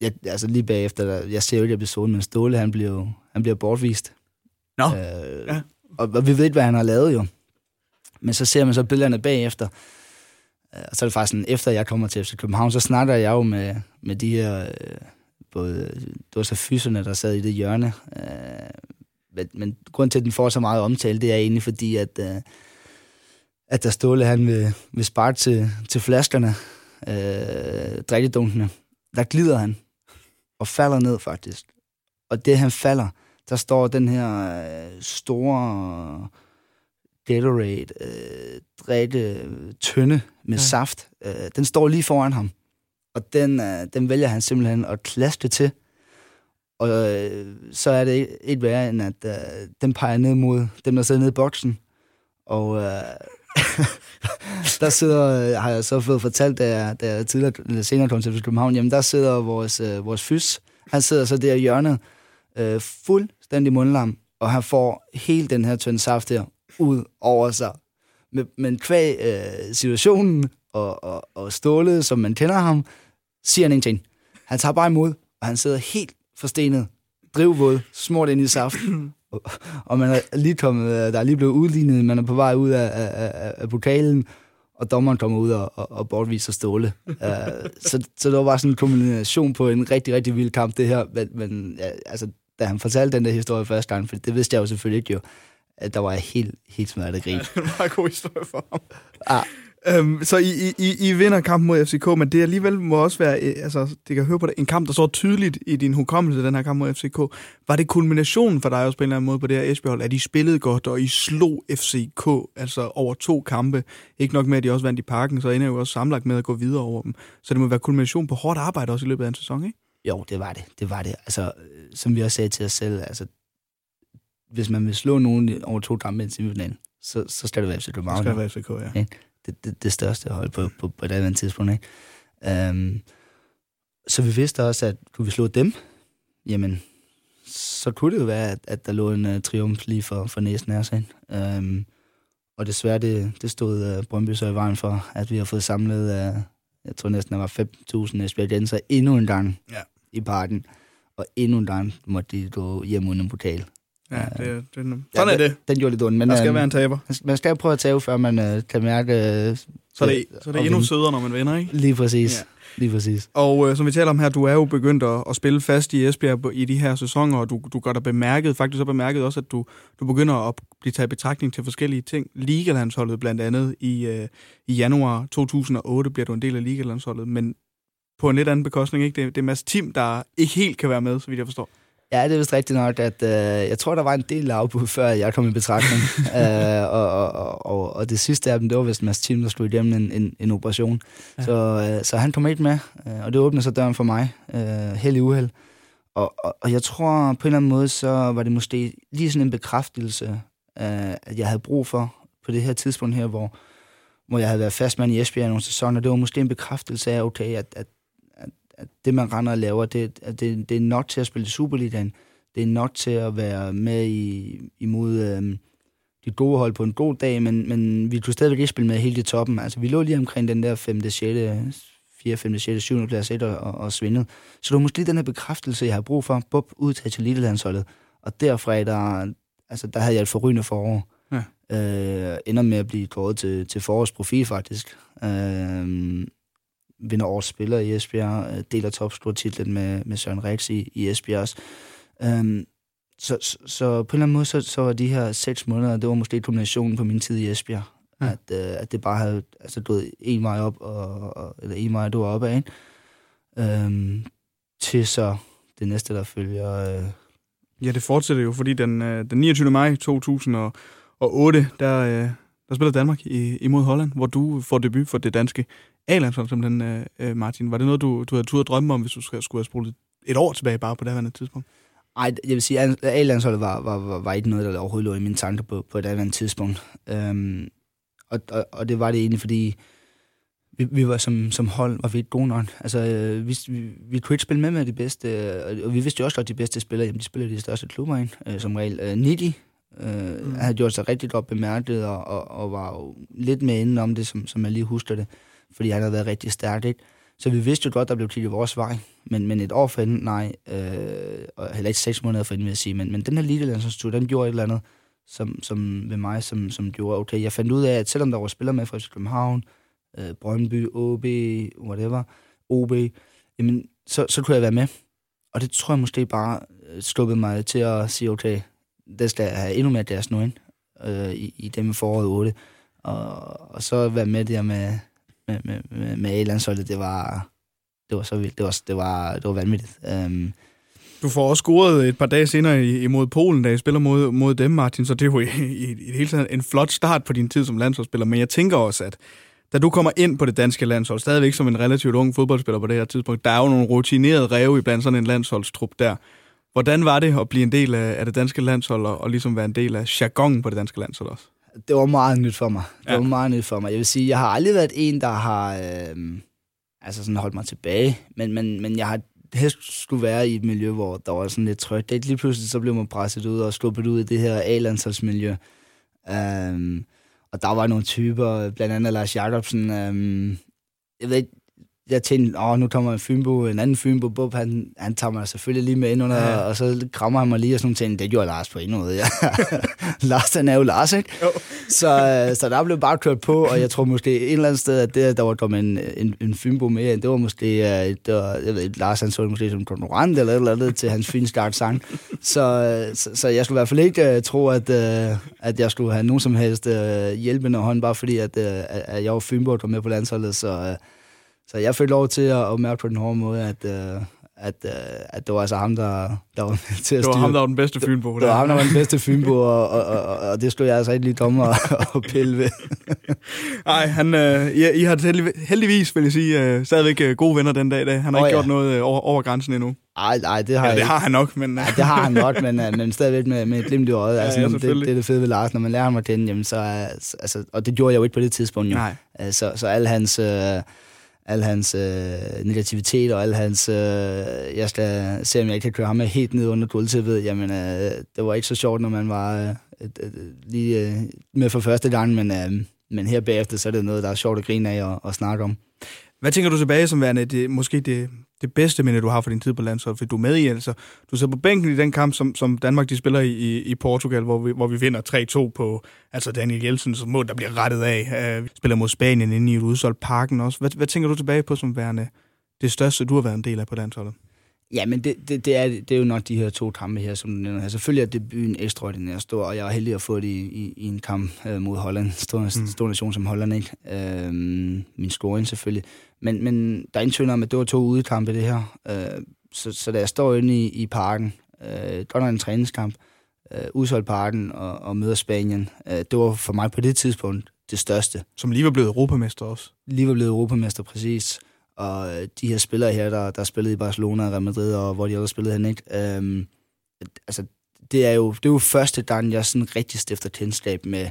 S3: jeg, altså lige bagefter, der, jeg ser jo ikke episoden, men Ståle, han bliver, han bliver bortvist.
S2: Nå, no. uh, ja
S3: og, og vi ved ikke, hvad han har lavet jo. Men så ser man så billederne bagefter, øh, og så er det faktisk sådan, efter jeg kommer til FC København, så snakker jeg jo med, med de her, øh, både, det var så fyserne, der sad i det hjørne. Øh, men, men grund til, at den får så meget omtale, det er egentlig fordi, at, at der Ståle, han vil, vil spare til, til flaskerne, øh, drikkedunkene. Der glider han og falder ned faktisk. Og det, han falder, der står den her øh, store Gatorade øh, drikke tynde med ja. saft. Øh, den står lige foran ham. Og den, øh, den vælger han simpelthen at klaske til. Og øh, så er det ikke værre, end at øh, den peger ned mod dem, der sidder nede i boksen. Og øh, [laughs] der sidder, øh, har jeg så fået fortalt, da jeg, da jeg tidligere, eller senere kom til København, jamen der sidder vores, øh, vores fys. Han sidder så der i hjørnet, øh, fuldstændig mundlam, og han får hele den her tynde saft her ud over sig. Men, men kvæg øh, situationen og, og, og stålet, som man kender ham, siger han ingenting. Han tager bare imod, og han sidder helt forstenet, drivvåd, smurt ind i saften. [clears throat] Og, man er lige kommet, øh, der er lige blevet udlignet, man er på vej ud af, af, af pokalen, og dommeren kommer ud og, og, og bortviser Ståle. uh, [laughs] så, så det var bare sådan en kombination på en rigtig, rigtig vild kamp, det her. Men, men ja, altså, da han fortalte den der historie første gang, for det vidste jeg jo selvfølgelig ikke jo, at der var helt, helt smadret af grin. Ja,
S2: det var en meget god historie for ham. Ah. Øhm, så I, I, I vinder kampen mod FCK, men det alligevel må også være, øh, altså, det kan høre på det, en kamp, der så tydeligt i din hukommelse, den her kamp mod FCK. Var det kulminationen for dig også på en eller anden måde på det her Esbjerg, at I spillede godt, og I slog FCK, altså over to kampe. Ikke nok med, at de også vandt i parken, så ender I jo også samlet med at gå videre over dem. Så det må være kulmination på hårdt arbejde også i løbet af en sæson, ikke?
S3: Jo, det var det. Det var det. Altså, øh, som vi også sagde til os selv, altså, hvis man vil slå nogen over to kampe i semifinalen, så, så skal det være FC København.
S2: Det skal være FCK, ja.
S3: Ikke? Det, det, det største hold på, på, på et andet tidspunkt. Ikke? Um, så vi vidste også, at kunne vi slå dem, jamen, så kunne det jo være, at, at der lå en uh, triumf lige for, for næsen af sig. Um, og desværre, det, det stod uh, Brøndby så i vejen for, at vi har fået samlet, uh, jeg tror næsten, der var 5.000 Esbjergenser endnu en gang
S2: ja.
S3: i parken. Og endnu en gang måtte de gå hjem uden en pokal.
S2: Ja, det, det, sådan ja, er det.
S3: Den gjorde lidt ondt. Men,
S2: der skal
S3: øhm,
S2: være en taber.
S3: Man skal prøve at tage, før man øh, kan mærke... Øh,
S2: så er det, så er det endnu sødere, når man vinder, ikke?
S3: Lige præcis. Ja. Lige præcis.
S2: Og øh, som vi taler om her, du er jo begyndt at, at spille fast i Esbjerg i de her sæsoner, og du, du gør dig bemærket, faktisk så bemærket også, at du, du begynder at blive taget betragtning til forskellige ting. Ligalandsholdet blandt andet i, øh, i januar 2008 bliver du en del af Ligalandsholdet, men på en lidt anden bekostning, ikke? Det, det er Mads Tim, der ikke helt kan være med, så vidt jeg forstår.
S3: Ja, det er vist rigtigt nok, at øh, jeg tror, der var en del afbud, før jeg kom i betragtning. [laughs] øh, og, og, og, og det sidste af dem, det var vist Mads Tim, der stod igennem en, en, en operation. Ja. Så, øh, så han kom ikke med, øh, og det åbnede så døren for mig. Øh, held i uheld. Og, og, og jeg tror på en eller anden måde, så var det måske lige sådan en bekræftelse, øh, at jeg havde brug for på det her tidspunkt her, hvor, hvor jeg havde været fastmand i Esbjerg i nogle sæsoner. Det var måske en bekræftelse af, okay, at, at at det, man render og laver, det, at det, det er nok til at spille Superligaen. Det er nok til at være med i, imod øhm, de gode hold på en god dag, men, men vi kunne stadigvæk ikke spille med helt i toppen. Altså, vi lå lige omkring den der 5., 6., 4., 5., 6., 7. plads og, og, og svindede. Så det var måske den her bekræftelse, jeg har brug for, bup, ud til elitelandsholdet. Og derfra, der, altså, der havde jeg et forrygende forår. Ja. Øh, ender med at blive kåret til, til forårsprofil, faktisk. Øh, vinder årets spiller i Esbjerg, øh, deler topscore-titlen med, med Søren Rex i, i Esbjerg også. Um, så, så, så på en eller anden måde, så, så var de her seks måneder, det var måske kombinationen på min tid i Esbjerg. Ja. At, uh, at det bare havde altså, gået en vej op, og, og, eller en vej, du var oppe af, um, til så det næste, der følger... Uh...
S2: Ja, det fortsætter jo, fordi den, den 29. maj 2008, der, der spiller Danmark i, imod Holland, hvor du får debut for det danske A-landshold, simpelthen, øh, Martin. Var det noget, du, du havde tur at drømme om, hvis du skulle have spolet et år tilbage bare på det her tidspunkt?
S3: Nej, jeg vil sige, at A-landsholdet var, var, var, var ikke noget, der overhovedet lå i mine tanker på, på et andet tidspunkt. Øhm, og, og, og det var det egentlig, fordi vi, vi var som, som hold, var vi ikke gode nok. Altså, øh, vi, vi, vi kunne ikke spille med med de bedste, øh, og vi vidste jo også godt, at de bedste spillere, jamen, de spiller de største klubber ind, øh, som regel. Øh, Nidi øh, mm. havde gjort sig rigtig godt bemærket, og, og, og var jo lidt med inden om det, som, som jeg lige husker det fordi han havde været rigtig stærk. Ikke? Så vi vidste jo godt, der blev kigget vores vej. Men, men et år for inden, nej. Øh, og heller ikke seks måneder for inden, vil jeg sige. Men, men den her lille den gjorde et eller andet som, som ved mig, som, som gjorde, okay, jeg fandt ud af, at selvom der var spillere med fra København, øh, Brøndby, OB, whatever, OB, jamen, så, så kunne jeg være med. Og det tror jeg måske bare øh, skubbede mig til at sige, okay, der skal jeg have endnu mere deres nu ind, øh, i, i dem foråret 8. Og, og så være med der med, med, med, med, med A-landsholdet, det var, det var så vildt. Det var, det var, det var vanvittigt. Um,
S2: du får også scoret et par dage senere imod Polen, da I spiller mod, mod dem, Martin, så det er jo i, i, i det hele taget en flot start på din tid som landsholdsspiller. Men jeg tænker også, at da du kommer ind på det danske landshold, stadigvæk som en relativt ung fodboldspiller på det her tidspunkt, der er jo nogle rutinerede ræve i blandt sådan en landsholdstrup der. Hvordan var det at blive en del af, af det danske landshold, og, og ligesom være en del af jargonen på det danske landshold også?
S3: Det var meget nyt for mig. Det ja. var meget nyt for mig. Jeg vil sige, jeg har aldrig været en, der har øh, altså sådan holdt mig tilbage, men, men, men jeg har helst skulle være i et miljø, hvor der var sådan lidt trygt. Det lige pludselig så blev man presset ud og skubbet ud i det her A-landsholdsmiljø. Um, og der var nogle typer, blandt andet Lars Jacobsen. Um, jeg ved ikke, jeg tænkte, åh, nu kommer en Fynbo, en anden Fynbo, Bob, han, han tager mig selvfølgelig lige med ind under, ja. og så krammer han mig lige og sådan ting. Det gjorde Lars på en måde, ja. [laughs] Lars, han er jo Lars, ikke? Jo. Så, så der blev bare kørt på, og jeg tror måske et eller andet sted, at det, der var kommet en, en, en Fynbo med, det var måske, det var, jeg ved Lars han så det måske som konkurrent eller et eller andet til hans finskart sang. Så, så, så, jeg skulle i hvert fald ikke uh, tro, at, uh, at jeg skulle have nogen som helst uh, hjælpende hånd, bare fordi, at, uh, at jeg var Fynbo, der med på landsholdet, så... Uh, så jeg fik lov til at, at mærke på den hårde måde, at, uh, at, øh, at det var altså ham, der, der var med til at
S2: Det var
S3: styre.
S2: ham, der var den bedste Fynbo.
S3: Det var ham, der var den bedste Fynbo, og, og, og, og, det stod jeg altså ikke lige dommer og pille ved. [laughs]
S2: Nej, han, øh, I, I har heldig, heldigvis, vil jeg sige, øh, stadigvæk øh, gode venner den dag i dag. Han har
S3: Nå,
S2: ikke
S3: ja.
S2: gjort noget øh, over, over grænsen endnu.
S3: Ej, nej, det har
S2: Ja,
S3: jeg
S2: det har han nok, men...
S3: Ja, det har han godt, men, [laughs] men stadigvæk med, med et glimt i øjet.
S2: Ja,
S3: Altså,
S2: ja,
S3: det, det,
S2: selvfølgelig.
S3: er det fede ved Lars. Når man lærer ham at kende, jamen, så, altså, og det gjorde jeg jo ikke på det tidspunkt. Jo.
S2: Nej.
S3: Uh, så, så al hans, uh, al hans øh, negativitet og al hans... øh, jeg skal se, om jeg ikke kan køre ham med helt ned under gulvtæppet. Jamen, øh, det var ikke så sjovt, når man var øh, et, et, lige øh, med for første gang, men, øh, men her bagefter, så er det noget, der er sjovt at grine af og, og snakke om.
S2: Hvad tænker du tilbage som værende det, måske det, det bedste minde, du har for din tid på landsholdet? For du er med i, altså. Du sidder på bænken i den kamp, som, som Danmark de spiller i, i, Portugal, hvor vi, hvor vi vinder 3-2 på altså Daniel Jelsens mål, der bliver rettet af. Uh, spiller mod Spanien inde i et udsolgt parken også. Hvad, hvad tænker du tilbage på som værende det største, du har været en del af på landsholdet?
S3: Ja, men det, det, det, er, det er jo nok de her to kampe her, som du nævner her. Selvfølgelig er debuten ekstraordinært stor, og jeg er heldig at få det i, i, i en kamp øh, mod Holland. Stor, mm. stor nation som Holland, ikke? Øhm, min scoring selvfølgelig. Men, men der er ingen tvivl om, at det var to udekampe, det her. Øh, så, så da jeg står inde i, i parken, øh, godt nok en træningskamp, øh, udsolgt parken og, og møder Spanien, øh, det var for mig på det tidspunkt det største.
S2: Som lige var blevet europamester også.
S3: Lige var blevet europamester, præcis. Og øh, de her spillere her, der, der spillede i Barcelona og Real Madrid, og hvor de ellers spillede hen, ikke? Øhm, altså, det er, jo, det er jo første gang, jeg sådan rigtig stifter kendskab med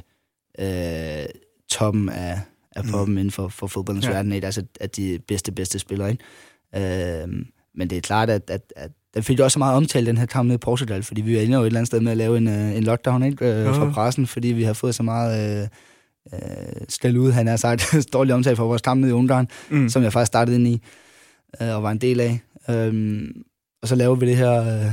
S3: øh, toppen af, af poppen mm. inden for, for fodboldens
S2: Ja.
S3: verden, ikke? Altså, at de bedste, bedste spillere, ikke? Øhm, men det er klart, at, at, at den fik jo også så meget omtale, den her kamp nede i Portugal, fordi vi var inde jo et eller andet sted med at lave en, øh, en lockdown ikke? Øh,
S2: Ja.
S3: fra pressen, fordi vi har fået så meget... Øh, øh, skæld ud, han har sagt, [laughs] dårlig omtale for vores kamp nede i Ungarn,
S2: Mm.
S3: som jeg faktisk startede ind i øh, og var en del af. Øhm, og så lavede vi det her... Øh,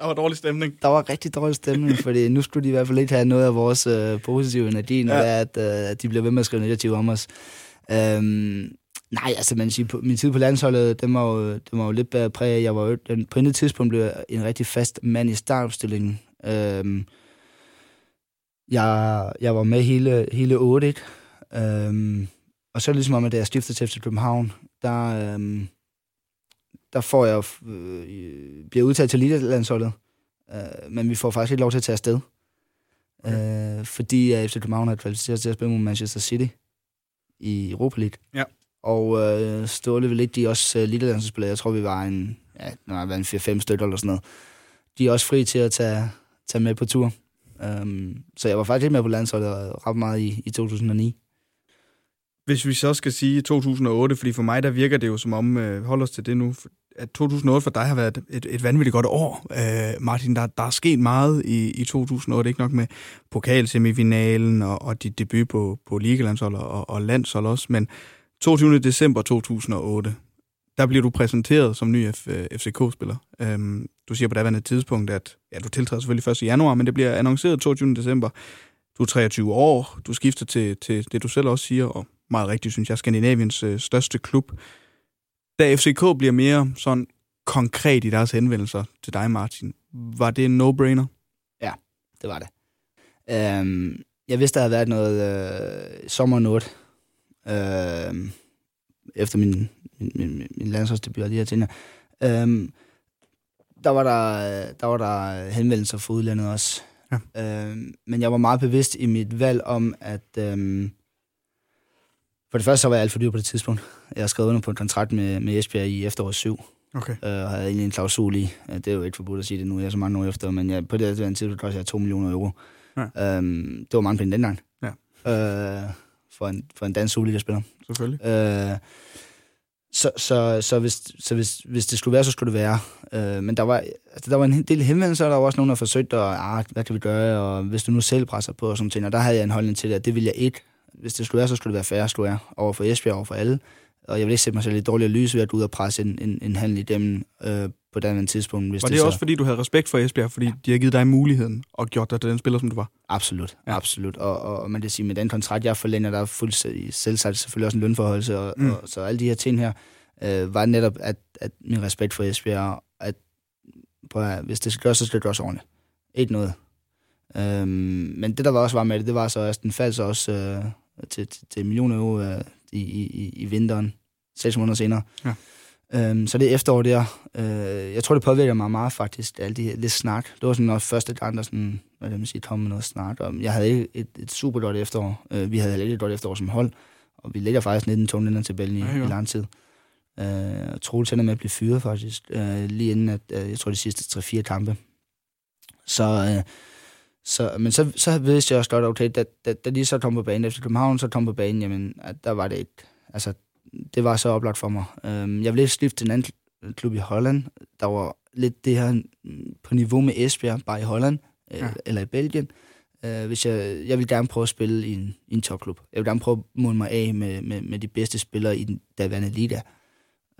S2: Der var dårlig stemning.
S3: der var rigtig dårlig stemning, [laughs] fordi nu skulle de i hvert fald ikke have noget af vores øh, positive energi, når
S2: Ja.
S3: det at, øh, at de bliver ved med at skrive negativt om os. Øhm, nej, altså man siger, min tid på landsholdet, den var jo, den var jo lidt bedre præg. Jeg var jo, den, på et tidspunkt blev en rigtig fast mand i startopstillingen. Øhm, jeg, jeg var med hele, hele 8, ikke? Øhm, og så ligesom om, at da jeg skiftede til FC København, der, øhm, der får jeg, øh, bliver udtaget til Liga-landsholdet, øh, men vi får faktisk ikke lov til at tage afsted. Okay. Øh, fordi at FC København har kvalificeret til at spille mod Manchester City i Europa League.
S2: Ja.
S3: Og øh, Ståle vil ikke, de også øh, Liga-landsholdsspillere. Jeg tror, vi var en, ja, været en 4-5 stykker eller sådan noget. De er også fri til at tage, tage med på tur. Um, så jeg var faktisk ikke med på landsholdet ret meget i, i 2009.
S2: Hvis vi så skal sige 2008, fordi for mig der virker det jo som om, øh, hold os til det nu, at 2008 for dig har været et, et vanvittigt godt år. Øh, Martin, der, der er sket meget i, i 2008, ikke nok med pokalsemifinalen og, og dit debut på, på ligelandshold og, og landshold også, men 22. december 2008, der bliver du præsenteret som ny F, øh, FCK-spiller. Øhm, du siger på daværende tidspunkt, at ja, du tiltræder selvfølgelig 1. januar, men det bliver annonceret 22. december. Du er 23 år, du skifter til, til det, du selv også siger, og meget rigtigt, synes jeg, Skandinaviens øh, største klub. Da FCK bliver mere sådan konkret i deres henvendelser til dig, Martin, var det en no-brainer?
S3: Ja, det var det. Øhm, jeg vidste, der havde været noget øh, sommer øh, efter min, min, min, min landsholdsdebut og de her ting. her. Um, der var der, der var der henvendelser fra udlandet også. Ja. Um, men jeg var meget bevidst i mit valg om, at um, for det første så var jeg alt for dyr på det tidspunkt. Jeg har skrevet under på en kontrakt med, med Esbjerg i efteråret 7.
S2: Okay.
S3: Øh, og havde egentlig en klausul i. Det er jo ikke forbudt at sige det nu, jeg er så mange år efter, men jeg, på det her tidspunkt kostede jeg 2 millioner euro.
S2: Ja.
S3: Um, det var mange penge dengang.
S2: Ja.
S3: Øh, for, en, for en dansk Superliga-spiller.
S2: Selvfølgelig.
S3: Øh, så, så, så, hvis, så hvis, hvis det skulle være, så skulle det være. Øh, men der var, altså, der var en del henvendelser, og der var også nogen, der forsøgte, at, ah, hvad kan vi gøre, og hvis du nu selv presser på, og sådan ting, og der havde jeg en holdning til det, at det ville jeg ikke. Hvis det skulle være, så skulle det være færre, skulle jeg, over for Esbjerg, over for alle. Og jeg vil ikke sætte mig selv i dårligere lys ved at gå ud og presse en, en, en handel igennem øh, på den tidspunkt. Hvis
S2: Var det,
S3: så...
S2: også, fordi du havde respekt for Esbjerg, fordi de har givet dig muligheden og gjort dig til den spiller, som du var?
S3: Absolut, ja. absolut. Og, og, og man kan sige, med den kontrakt, jeg forlænger, der er fuldstændig selvsagt selvfølgelig også en lønforholdelse, og,
S2: Mm.
S3: og, så alle de her ting her, øh, var netop, at, at min respekt for Esbjerg, at prøv at, hvis det skal gøres, så skal det gøres ordentligt. Ikke noget. Øhm, men det, der var også var med det, det var så også, den faldt så også øh, til, til, til en million euro øh, i, i, i- i vinteren, seks måneder senere.
S2: Ja.
S3: Øhm, så det efterår der, øh, jeg tror, det påvirker mig meget faktisk, alt det her lidt snak. Det var sådan noget første gang, der sådan, hvad man sige, kom med noget snak. Og jeg havde ikke et, et super godt efterår. Øh, vi havde heller ikke et godt efterår som hold, og vi ligger faktisk 19 tunge til i, ja, i lang tid. Øh, Troels ender med at blive fyret faktisk, øh, lige inden, at, øh, jeg tror, de sidste 3-4 kampe. Så, øh, så, men så, så vidste jeg også godt, okay, da, da, da de så kom på banen efter København, så kom på banen, jamen, at der var det et, altså, det var så oplagt for mig. Øh, jeg ville ikke skifte til en anden klub i Holland, der var lidt det her mm, på niveau med Esbjerg, bare i Holland, øh, ja. eller i Belgien. Øh, hvis jeg, jeg vil gerne prøve at spille i en, i en topklub. Jeg vil gerne prøve at måle mig af med, med, med de bedste spillere i den daværende liga.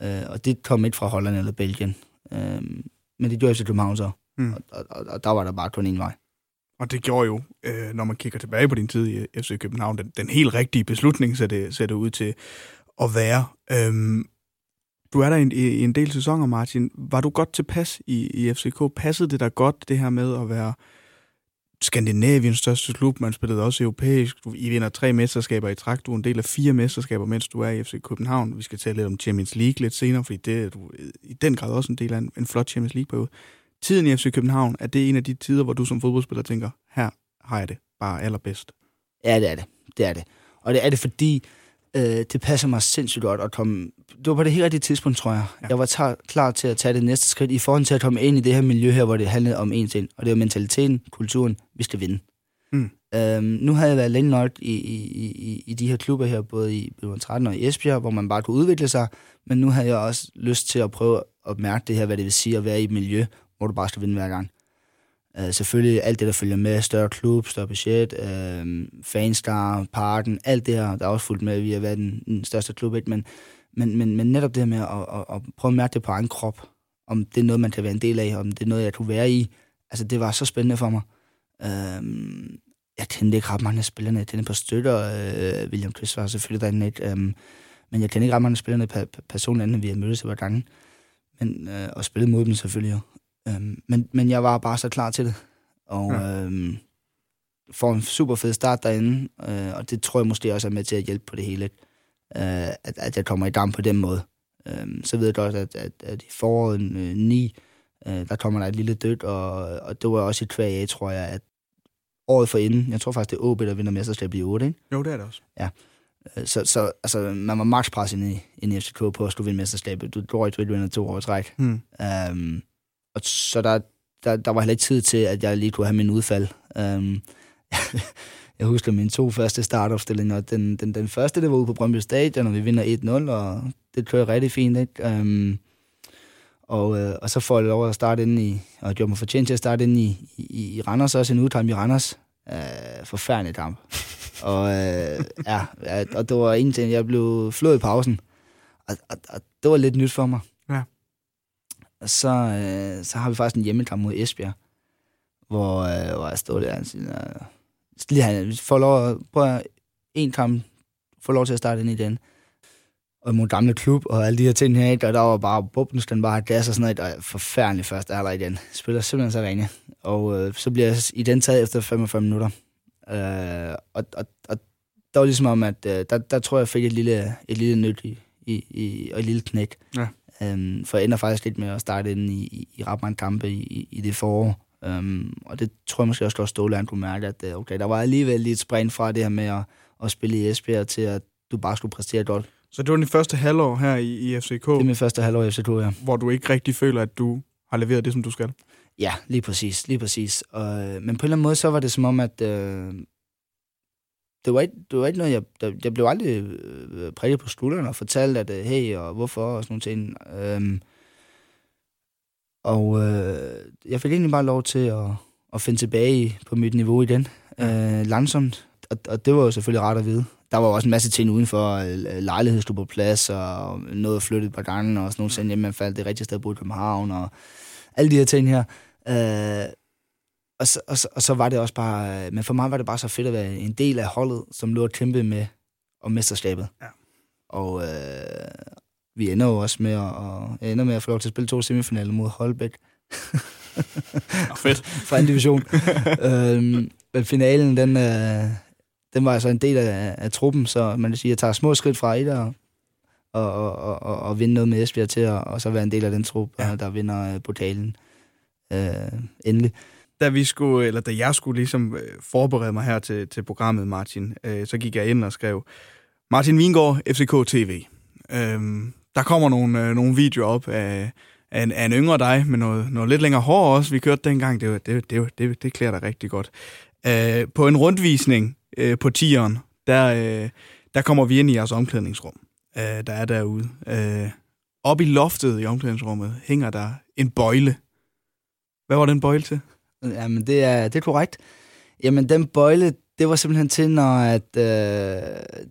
S3: Øh, og det kom ikke fra Holland eller Belgien. Øh, men det gjorde efter København så. Mm. Og, og, og, og der var der bare kun en vej.
S2: Og det gjorde jo, øh, når man kigger tilbage på din tid i øh, FC København, den, den helt rigtige beslutning ser det, ser det ud til at være. Øhm, du er der i, i en del sæsoner, Martin. Var du godt tilpas i, i FCK? Passede det dig godt, det her med at være Skandinaviens største klub? Man spillede også europæisk. Du, I vinder tre mesterskaber i træk. Du er en del af fire mesterskaber, mens du er i FC København. Vi skal tale lidt om Champions League lidt senere, fordi det er du i den grad også en del af en, en flot Champions League-periode. Tiden i FC København, er det en af de tider, hvor du som fodboldspiller tænker, her har jeg det bare allerbedst?
S3: Ja, det er det. Det er det. Og det er det, fordi øh, det passer mig sindssygt godt at komme... Det var på det helt rigtige tidspunkt, tror jeg. Ja. Jeg var tar, klar til at tage det næste skridt i forhold til at komme ind i det her miljø her, hvor det handlede om én ting. Og det var mentaliteten, kulturen, vi skal vinde. Mm. Øhm, nu har jeg været længe nok i, i, i, i de her klubber her, både i 13 og i Esbjerg, hvor man bare kunne udvikle sig, men nu har jeg også lyst til at prøve at mærke det her, hvad det vil sige at være i et miljø, hvor du bare skal vinde hver gang. Uh, selvfølgelig alt det, der følger med, større klub, større budget, øh, uh, fanstar, parken, alt det her, der er også fulgt med, vi har været den, den største klub, ikke? Men, men, men, men netop det her med at, at, at prøve at mærke det på egen krop, om det er noget, man kan være en del af, om det er noget, jeg kunne være i, altså det var så spændende for mig. Uh, jeg kendte ikke ret mange af spillerne, jeg kendte på støtter, uh, William Chris var selvfølgelig derinde, ikke? Um, men jeg kendte ikke ret mange af spillerne personligt, vi har mødtes et par gange, men, øh, og spillet mod dem selvfølgelig. Øhm, men, men jeg var bare så klar til det. Og ja. øhm, får en super fed start derinde, øh, og det tror jeg måske også er med til at hjælpe på det hele. Øh, at, at jeg kommer i damp på den måde. Øh, så ved jeg godt, at, at, at i foråret øh, 9, øh, der kommer der et lille dødt, og, og det var også et kvæg af, tror jeg, at året for inden, jeg tror faktisk, det er OB, der vinder mesterskab i 8, ikke?
S2: Jo, det er det også.
S3: Ja. Øh, så, så altså, man var max pres ind i, ind i FCK på at skulle vinde mesterskabet. Du tror ikke, du vinder to år i træk. Hmm. Um, og så der, der, der var heller ikke tid til, at jeg lige kunne have min udfald. Um, [laughs] jeg husker mine to første startopstillinger. Den, den, den første, det var ude på Brøndby Stadion, og vi vinder 1-0, og det kører rigtig fint. Ikke? Um, og, øh, og så får jeg lov at starte ind i, og gjorde mig fortjent til at starte ind i, i, i Randers, også en udkamp i Randers. Uh, forfærdelig kamp. [laughs] og, uh, ja, og det var en ting, jeg blev flået i pausen. Og, og, og det var lidt nyt for mig så, øh, så har vi faktisk en hjemmekamp mod Esbjerg, hvor, øh, hvor jeg stod der og siger, øh, lige han får lov at prøve en kamp, får lov til at starte ind i den. Og mod gamle klub og alle de her ting her, og der var bare bubben, den bare gas og sådan noget, og forfærdelig først er i den. Spiller simpelthen så ringe. Og øh, så bliver jeg i den taget efter 45 minutter. Øh, og, og, og der var ligesom om, at øh, der, der tror jeg, jeg fik et lille, et lille nyt i, i, i, og et lille knæk. Ja. Um, for jeg ender faktisk lidt med at starte ind i, i, ret mange kampe i, i det forår. Um, og det tror jeg måske også, at Ståle han kunne mærke, at øh, okay, der var alligevel lidt spring fra det her med at, at spille i Esbjerg til, at du bare skulle præstere godt.
S2: Så det var din første halvår her i, i FCK? Det
S3: er min første halvår i FCK, ja.
S2: Hvor du ikke rigtig føler, at du har leveret det, som du skal?
S3: Ja, lige præcis, lige præcis. Og, men på en eller anden måde, så var det som om, at øh, det var ikke, det var ikke noget, jeg, der, jeg blev aldrig øh, præget på skulderen og fortalt, at øh, hey, og hvorfor, og sådan nogle ting. Øhm, og øh, jeg fik egentlig bare lov til at, at finde tilbage på mit niveau igen, øh, langsomt. Og, og det var jo selvfølgelig rart at vide. Der var også en masse ting udenfor. Øh, lejlighed stod på plads, og noget at flytte et par gange, og sådan nogle ting hjemme, man faldt det rigtige sted på i København, og alle de her ting her. Øh, og så, og, så, og så var det også bare... Men for mig var det bare så fedt at være en del af holdet, som lå at kæmpe med om mesterskabet. Ja. Og øh, vi ender jo også med at, og ender med at få lov til at spille to semifinaler mod Holbæk.
S2: Nå, fedt. [laughs]
S3: Fra en division. øhm, men finalen, den, øh, den var altså en del af, af truppen, så man kan sige, at jeg tager små skridt fra et og, og, og, og, og, og vinde noget med Esbjerg til, og, og så være en del af den trup, ja. der vinder øh, pokalen øh, endelig.
S2: Da, vi skulle, eller da jeg skulle ligesom øh, forberede mig her til, til programmet, Martin, øh, så gik jeg ind og skrev, Martin Vingård, FCK TV. Øhm, der kommer nogle, øh, nogle videoer op af, af, en, af en yngre dig, med noget, noget lidt længere hår også. Vi kørte dengang, det, det, det, det, det klæder dig rigtig godt. Øh, på en rundvisning øh, på tieren, der, øh, der kommer vi ind i jeres omklædningsrum, øh, der er derude. Øh, op i loftet i omklædningsrummet hænger der en bøjle. Hvad var den bøjle til?
S3: Jamen, det er, det er korrekt. Jamen, den bøjle, det var simpelthen til, når at, øh,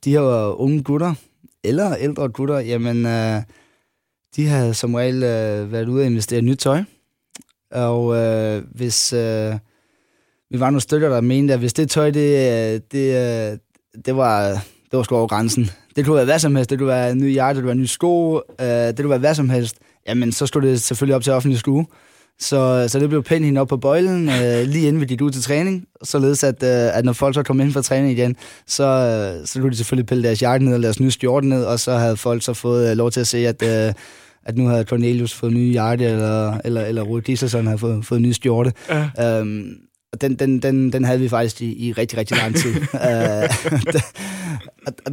S3: de her unge gutter, eller ældre gutter, jamen, øh, de havde som regel øh, været ude og investere i nyt tøj. Og øh, hvis øh, vi var nogle stykker, der mente, at hvis det tøj, det, øh, det, øh, det var, det var sgu over grænsen. Det kunne være hvad som helst. Det kunne være en ny jakke, det kunne være en ny sko, øh, det kunne være hvad som helst. Jamen, så skulle det selvfølgelig op til offentlig skue. Så, så det blev pænt hende op på bøjlen, øh, lige inden vi gik ud til træning, således at, øh, at når folk så kom ind for træning igen, så, øh, så kunne de selvfølgelig pille deres jakke ned og deres nye skjorte ned, og så havde folk så fået øh, lov til at se, at, øh, at nu havde Cornelius fået nye jakke, eller, eller, eller Rudi Gislason havde fået, fået nye skjorte. Ja. Øhm, den, den, den, den havde vi faktisk i, i rigtig, rigtig lang tid. [laughs] [laughs] det,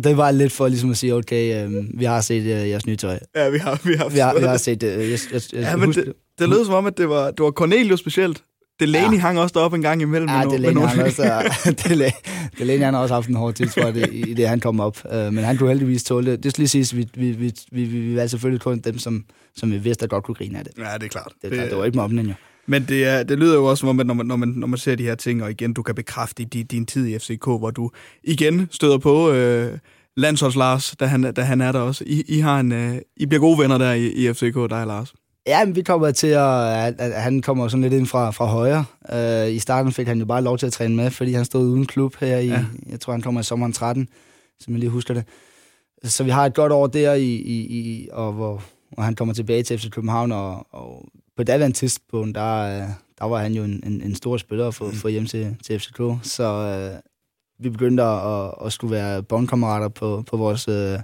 S3: det var lidt for ligesom at sige, okay, um, vi har set uh, jeres nye tøj.
S2: Ja, vi har, vi har,
S3: vi har, vi har set det. Uh, jeg, jeg, jeg,
S2: ja, men det, det lød som om, at det var, det var Cornelius specielt. Delaney ja. hang også deroppe en gang imellem.
S3: Ja, Delaney hang også, [laughs] Delaney, Delaney han har også haft en hård tid, tror jeg, det, i det, han kom op. Uh, men han kunne heldigvis tåle det. Det skal lige siges, vi, vi, vi, vi, vi, var selvfølgelig kun dem, som, som vi vidste, at godt kunne grine af det.
S2: Ja, det er klart.
S3: Det, det, det var ikke mobning, jo.
S2: Men det, er, det lyder jo også som om, at når man, når, man, når man ser de her ting, og igen, du kan bekræfte i din, din tid i FCK, hvor du igen støder på øh, landsholds Lars, da han, da han er der også. I, I, har en, øh, I bliver gode venner der i, i FCK, dig og Lars.
S3: Ja, men vi kommer til at, at, at han kommer sådan lidt ind fra, fra højre. Uh, I starten fik han jo bare lov til at træne med, fordi han stod uden klub her i, ja. jeg tror han kommer i sommeren 13, som jeg lige husker det. Så vi har et godt år der, i, i, i og hvor, hvor han kommer tilbage til FC København, og, og på daværende tidspunkt, der, der var han jo en, en, en stor spiller for, for hjem til, til FCK. Så uh, vi begyndte at, at skulle være bondkammerater på, på vores uh,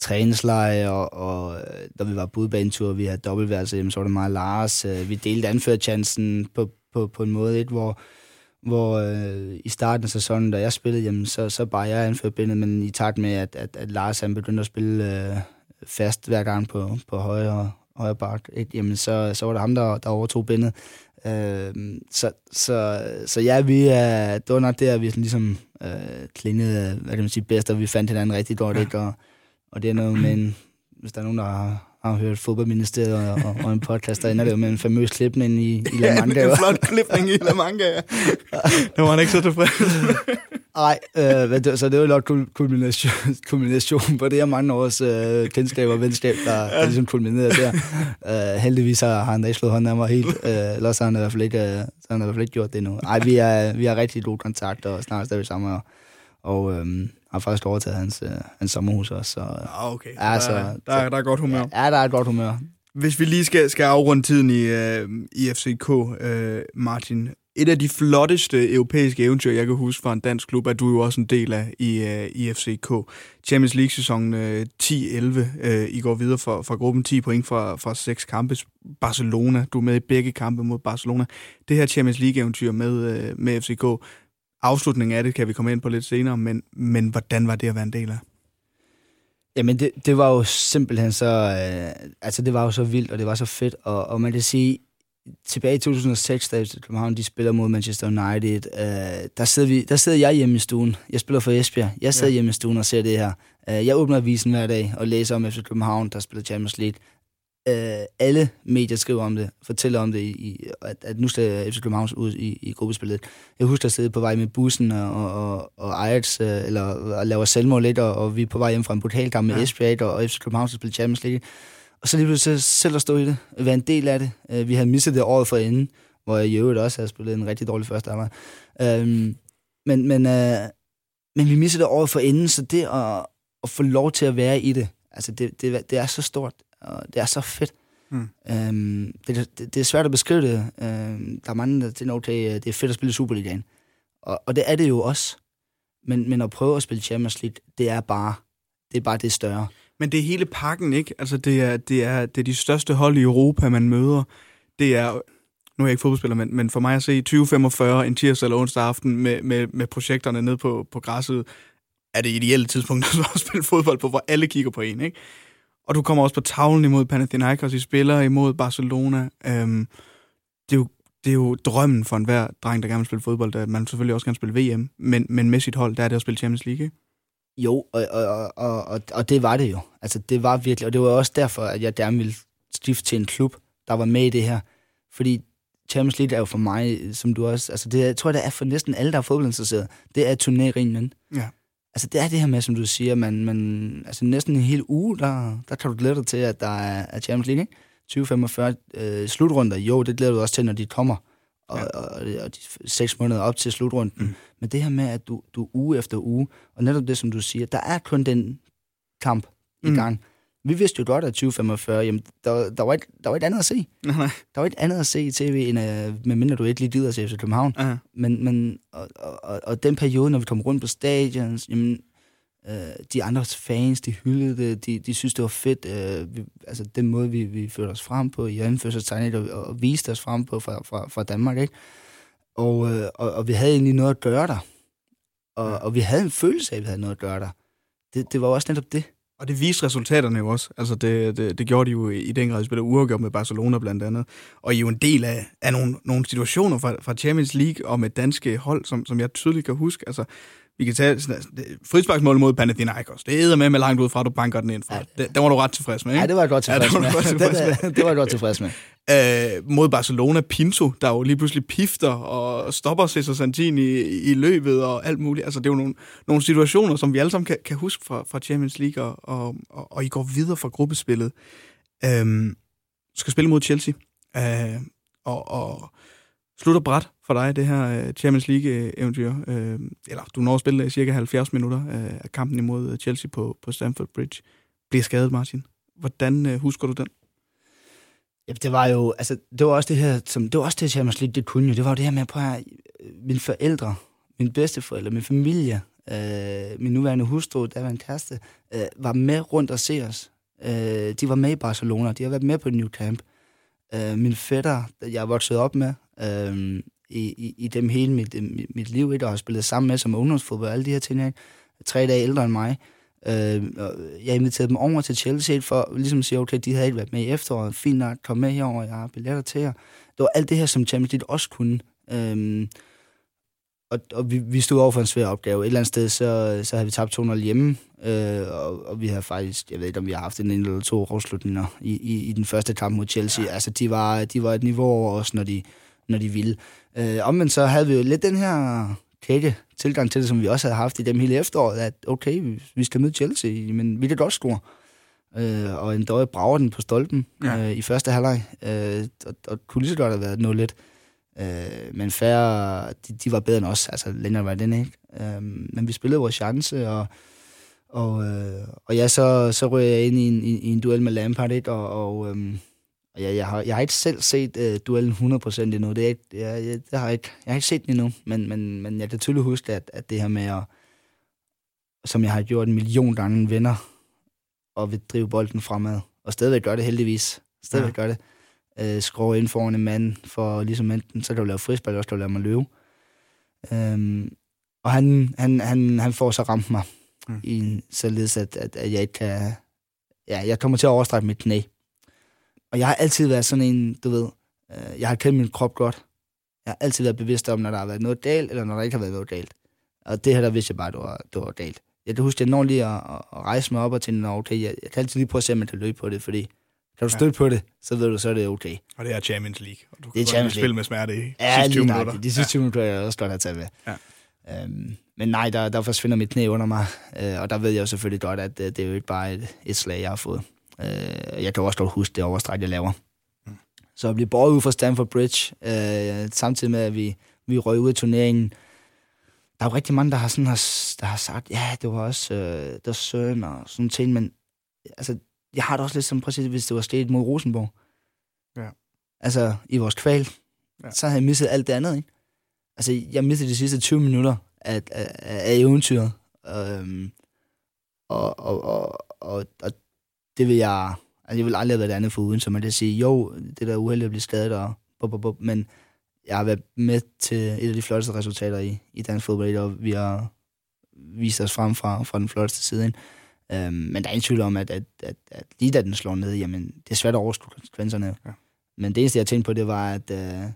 S3: træningsleje, og, og da vi var på udbanetur, vi havde dobbeltværelse, jamen, så var det og Lars. Uh, vi delte anførchancen på, på, på en måde, et, hvor, hvor uh, i starten af sæsonen, da jeg spillede, jamen, så, så bare jeg anførte men i takt med, at, at, at Lars han begyndte at spille uh, fast hver gang på, på højre højre bak, ikke? jamen så, så var det ham, der, der overtog bindet. Øh, så, så, så ja, vi er, det var nok der, vi ligesom øh, klingede, hvad kan man sige, bedst, og vi fandt hinanden rigtig godt, ikke? Og, og det er noget med en, hvis der er nogen, der har, har hørt fodboldministeriet og, og, og en podcast, der ender det jo med en famøs klipning i, i La Manga.
S2: Ja, en flot klipning i La Manga, ja. [laughs] Det var han ikke så tilfreds [laughs]
S3: Nej, øh, så det var nok kulmination, [laughs] kulmination på det her mange års øh, kendskab og venskab, der ja. ligesom kulminerede der. Øh, heldigvis har han ikke slået hånden af mig helt, øh, ellers har han i hvert fald ikke, øh, så han i hvert fald ikke gjort det endnu. Nej, vi er, vi har rigtig god kontakt, og snart stadig sammen, og, og øh, har faktisk overtaget hans, øh, hans sommerhus også. Så,
S2: ah, okay. Ja, så, der, der, er, der er godt humør.
S3: Ja, der er et godt humør.
S2: Hvis vi lige skal, skal afrunde tiden i, øh, i FCK, øh, Martin, et af de flotteste europæiske eventyr, jeg kan huske fra en dansk klub, er du jo også en del af i, uh, i FCK. Champions League-sæsonen uh, 10-11. Uh, I går videre fra, fra gruppen 10 point fra, fra seks kampe. Barcelona, du er med i begge kampe mod Barcelona. Det her Champions League-eventyr med, uh, med FCK, afslutningen af det kan vi komme ind på lidt senere, men, men hvordan var det at være en del af?
S3: Jamen, det, det var jo simpelthen så... Øh, altså, det var jo så vildt, og det var så fedt, og, og man kan sige, tilbage i 2006, da København de spiller mod Manchester United, øh, der, sidder vi, der sidder jeg hjemme i stuen. Jeg spiller for Esbjerg. Jeg sidder ja. hjemme i stuen og ser det her. Øh, jeg åbner avisen hver dag og læser om FC København, der spiller Champions League. Øh, alle medier skriver om det, fortæller om det, i, at, at nu skal FC København ud i, i gruppespillet. Jeg husker at sidde på vej med bussen og, og, og Ajax, øh, eller og laver selvmål lidt, og, og vi er på vej hjem fra en brutalkamp med ja. Esbjerg, og, og FC København skal spille Champions League. Og så lige pludselig selv at stå i det, være en del af det. Uh, vi havde misset det året forinden, hvor jeg i øvrigt også havde spillet en rigtig dårlig første halvleg. Um, men, men, uh, men vi missede det året forinden, så det at, at få lov til at være i det, altså det, det, det er så stort, og det er så fedt. Mm. Um, det, det, det er svært at beskrive det. Um, der er mange, der tænker, okay, det er fedt at spille Superligaen. Og, og det er det jo også. Men, men at prøve at spille Champions League, det er bare det, er bare det større.
S2: Men det er hele pakken, ikke? Altså, det er, det er, det er de største hold i Europa, man møder. Det er, nu er jeg ikke fodboldspiller, men, men for mig at se 2045 en tirsdag eller onsdag aften med, med, med projekterne ned på, på græsset, er det ideelle tidspunkt [laughs] at spille fodbold på, hvor alle kigger på en, ikke? Og du kommer også på tavlen imod Panathinaikos, I spiller imod Barcelona. Øhm, det, er jo, det er jo drømmen for enhver dreng, der gerne vil spille fodbold, at man selvfølgelig også gerne spille VM, men, men med sit hold, der er det at spille Champions League, ikke?
S3: Jo, og, og, og, og, og det var det jo. Altså, det var virkelig, og det var også derfor, at jeg gerne ville stifte til en klub, der var med i det her. Fordi Champions League er jo for mig, som du også... Altså, det, jeg tror, det er for næsten alle, der er fodboldinteresseret. Det er turneringen.
S2: Ja.
S3: Altså, det er det her med, som du siger, man, man, altså næsten en hel uge, der, der kan du glæde dig til, at der er, er Champions League, ikke? 2045 øh, slutrunder, jo, det glæder du også til, når de kommer. Og, ja. og, og, og de seks måneder op til slutrunden. Mm. Men det her med, at du, du uge efter uge, og netop det, som du siger, der er kun den kamp i mm. gang. Vi vidste jo godt, at 2045, jamen, der, der, var et, der var et andet at se.
S2: Nej.
S3: Der var et andet at se i tv, end uh, medmindre du ikke lige gider til FC København.
S2: Uh-huh.
S3: Men, men og, og, og, den periode, når vi kom rundt på stadions, jamen, øh, de andre fans, de hyldede det, de, de synes, det var fedt. Øh, vi, altså den måde, vi, vi førte os frem på, i anførselstegnet, og, og viste os frem på fra, fra, fra Danmark, ikke? Og, øh, og, og vi havde egentlig noget at gøre der. Og, og vi havde en følelse af, at vi havde noget at gøre der. Det, det var også netop det.
S2: Og det viste resultaterne jo også. Altså det, det, det gjorde de jo i den grad, de spillede uafgjort med Barcelona blandt andet. Og I er jo en del af, af nogle, nogle situationer fra, fra Champions League og med danske hold, som, som jeg tydeligt kan huske. Altså, vi kan tage frisparksmål mod Panathinaikos. Det er med med langt ud fra, at du banker den ind fra. Det, det var du ret tilfreds med, ikke?
S3: Ja, det var jeg godt tilfreds
S2: ja,
S3: med.
S2: Godt [laughs] tilfreds med.
S3: det var jeg godt tilfreds med. [laughs]
S2: Øh, mod Barcelona, Pinto, der jo lige pludselig pifter og stopper Cesar Santini i, i løbet og alt muligt. Altså, det er jo nogle, nogle situationer, som vi alle sammen kan, kan huske fra, fra Champions League, og, og, og, og I går videre fra gruppespillet. Øh, skal spille mod Chelsea. Øh, og, og slutter bræt for dig, det her øh, Champions League-eventyr. Øh, eller du når at spille cirka 70 minutter øh, af kampen imod Chelsea på, på Stamford Bridge. Bliver skadet, Martin. Hvordan husker du den?
S3: Ja, det var jo, altså, det var også det her, som, det var også det, Champions League, det kunne jo. Det var jo det her med, at her, mine forældre, mine bedsteforældre, min familie, øh, min nuværende hustru, der var en kæreste, øh, var med rundt og se os. Øh, de var med i Barcelona, de har været med på New Camp. Øh, min fætter, jeg er vokset op med, øh, i, i, i dem hele mit, mit, mit liv, ikke? og har spillet sammen med som ungdomsfodbold alle de her ting, ikke? tre dage ældre end mig. Øh, jeg inviterede dem over til Chelsea for ligesom at sige, okay, de havde ikke været med i efteråret, fint nok, kom med herover, jeg har billetter til jer. Det var alt det her, som Champions League også kunne. Øh, og, og vi, vi stod over for en svær opgave. Et eller andet sted, så, så havde vi tabt 200 hjemme, øh, og, og vi havde faktisk, jeg ved ikke, om vi har haft en eller to afslutninger i, i, i den første kamp mod Chelsea. Ja. Altså, de var, de var et niveau over os, når de, når de ville. Øh, omvendt så havde vi jo lidt den her kække tilgang til det, som vi også havde haft i dem hele efteråret, at okay, vi skal møde Chelsea, men vi kan godt score. Øh, og en døje brager den på stolpen ja. øh, i første halvleg, øh, og, og kunne lige så godt have været 0 Øh, men færre, de, de, var bedre end os, altså længere var den ikke. Øh, men vi spillede vores chance, og, og, øh, og ja, så, så røg jeg ind i en, i, i en duel med Lampard, ikke? og, og øh, og jeg, jeg, har, jeg har ikke selv set uh, duellen 100% endnu. Det, er ikke, jeg, jeg, det har jeg, ikke, jeg har ikke set den endnu, men, men, men jeg kan tydeligt huske, at, at det her med at, som jeg har gjort en million gange, venner og vil drive bolden fremad. Og stadigvæk gør det heldigvis. Stadigvæk ja. gør det. Uh, skrue ind foran en mand, for ligesom enten, så kan du lave frisball, eller også kan du lave mig løbe. Um, og han, han, han, han får så ramt mig, mm. i, således at, at, at jeg ikke kan... Ja, jeg kommer til at overstrække mit knæ. Og jeg har altid været sådan en, du ved, øh, jeg har kendt min krop godt. Jeg har altid været bevidst om, når der har været noget galt, eller når der ikke har været noget galt. Og det her, der vidste jeg bare, at det var, det var galt. Jeg kan huske, at jeg når lige at, at, rejse mig op og tænke, okay, jeg, jeg kan altid lige prøve at se, om man kan løbe på det, fordi kan du støtte ja. på det, så ved du, så er det okay.
S2: Og det er Champions League, og du
S3: det er
S2: kan godt spille med smerte i
S3: ja,
S2: sidste 20 minutter.
S3: De sidste 20 minutter er jeg også godt at tage med. Ja. Øhm, men nej, der, der forsvinder mit knæ under mig, øh, og der ved jeg jo selvfølgelig godt, at øh, det er jo ikke bare et, et slag, jeg har fået. Øh, jeg kan også godt huske det overstræk, jeg laver. Mm. Så at blive båret ud fra Stamford Bridge, øh, samtidig med, at vi, vi røg ud af turneringen, der er jo rigtig mange, der har, sådan, har, der har sagt, ja, det var også øh, der søn og sådan ting, men altså, jeg har det også lidt som præcis, hvis det var sket mod Rosenborg.
S2: Ja.
S3: Altså, i vores kval, ja. så havde jeg misset alt det andet, ikke? Altså, jeg mistede de sidste 20 minutter af, af, af eventyret. Øhm, og, og, og, og, og det vil jeg... Altså, jeg vil aldrig have været det andet for uden, så man det sige, jo, det der er uheldigt at blive skadet, og bup, bup, bup, men jeg har været med til et af de flotteste resultater i, i dansk fodbold, og vi har vist os frem fra, fra den flotteste side. Ikke? Øhm, men der er ingen tvivl om, at, at, at, at lige da den slår ned, jamen, det er svært at overskue konsekvenserne. Ja. Men det eneste, jeg tænkte på, det var, at, øh,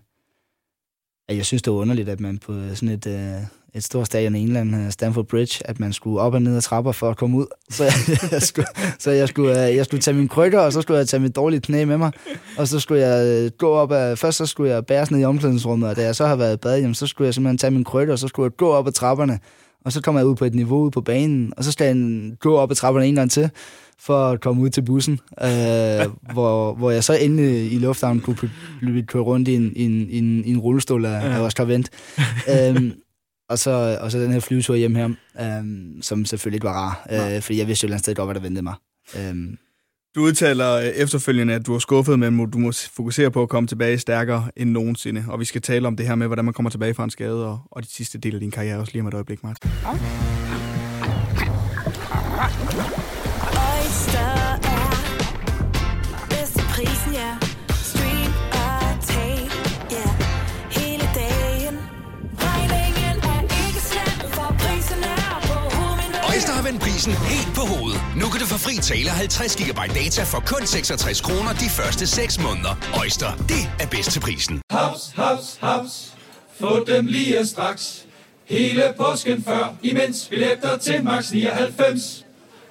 S3: at jeg synes, det var underligt, at man på sådan et, øh, et stort stadion i England, øh, Stamford Bridge, at man skulle op og ned ad trapper for at komme ud. Så jeg, [laughs] jeg, skulle, så jeg, skulle, øh, jeg skulle tage mine krykker, og så skulle jeg tage mit dårlige knæ med mig. Og så skulle jeg øh, gå op ad, først så skulle jeg bæres ned i omklædningsrummet, og da jeg så har været i bad, jamen, så skulle jeg simpelthen tage mine krykker, og så skulle jeg gå op ad trapperne. Og så kom jeg ud på et niveau ude på banen, og så skal jeg gå op ad trapperne en gang til for at komme ud til bussen, øh, [laughs] hvor, hvor jeg så inde i lufthavnen kunne blive kørt rundt i en, i en, i en, i en rullestol af, ja. af Oscar Vendt. øhm, og, så, og så den her flyvetur hjem her, øhm, som selvfølgelig ikke var rar, øh, fordi jeg vidste jo et eller andet sted godt, hvad der ventede mig. Øhm,
S2: du udtaler øh, efterfølgende, at du er skuffet, men du må fokusere på at komme tilbage stærkere end nogensinde. Og vi skal tale om det her med, hvordan man kommer tilbage fra en skade, og, og de sidste del af din karriere også lige om et øjeblik, Martin.
S4: vendt prisen helt på hovedet. Nu kan du få fri tale 50 GB data for kun 66 kroner de første 6 måneder. Øjster, det er bedst til prisen.
S6: Haps, haps, haps. Få dem lige straks. Hele påsken før, imens billetter til max 99.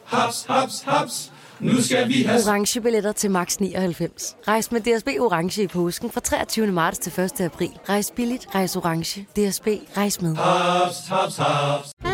S6: Haps, haps, haps. Nu skal vi have...
S7: Orange billetter til max 99. Rejs med DSB Orange i påsken fra 23. marts til 1. april. Rejs billigt, rejs orange. DSB, rejs med.
S6: Hops, hops, hops.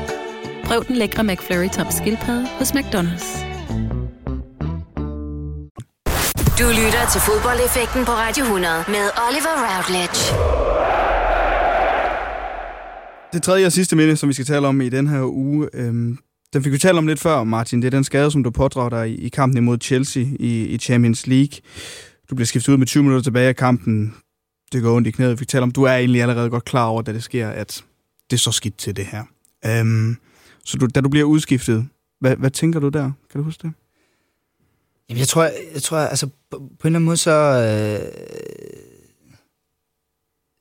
S8: Prøv den lækre McFlurry tom skildpadde hos McDonald's.
S1: Du lytter til fodboldeffekten på Radio 100 med Oliver Routledge.
S2: Det tredje og sidste minde, som vi skal tale om i den her uge, øhm, den fik vi talt om lidt før, Martin. Det er den skade, som du pådrager dig i, kampen imod Chelsea i, i Champions League. Du bliver skiftet ud med 20 minutter tilbage af kampen. Det går ondt i knæet. Vi taler om, du er egentlig allerede godt klar over, da det sker, at det er så skidt til det her. Øhm, så du, da du bliver udskiftet, hvad, hvad tænker du der? Kan du huske det?
S3: Jamen, jeg tror, jeg tror altså, på, på en eller anden måde, så... Øh,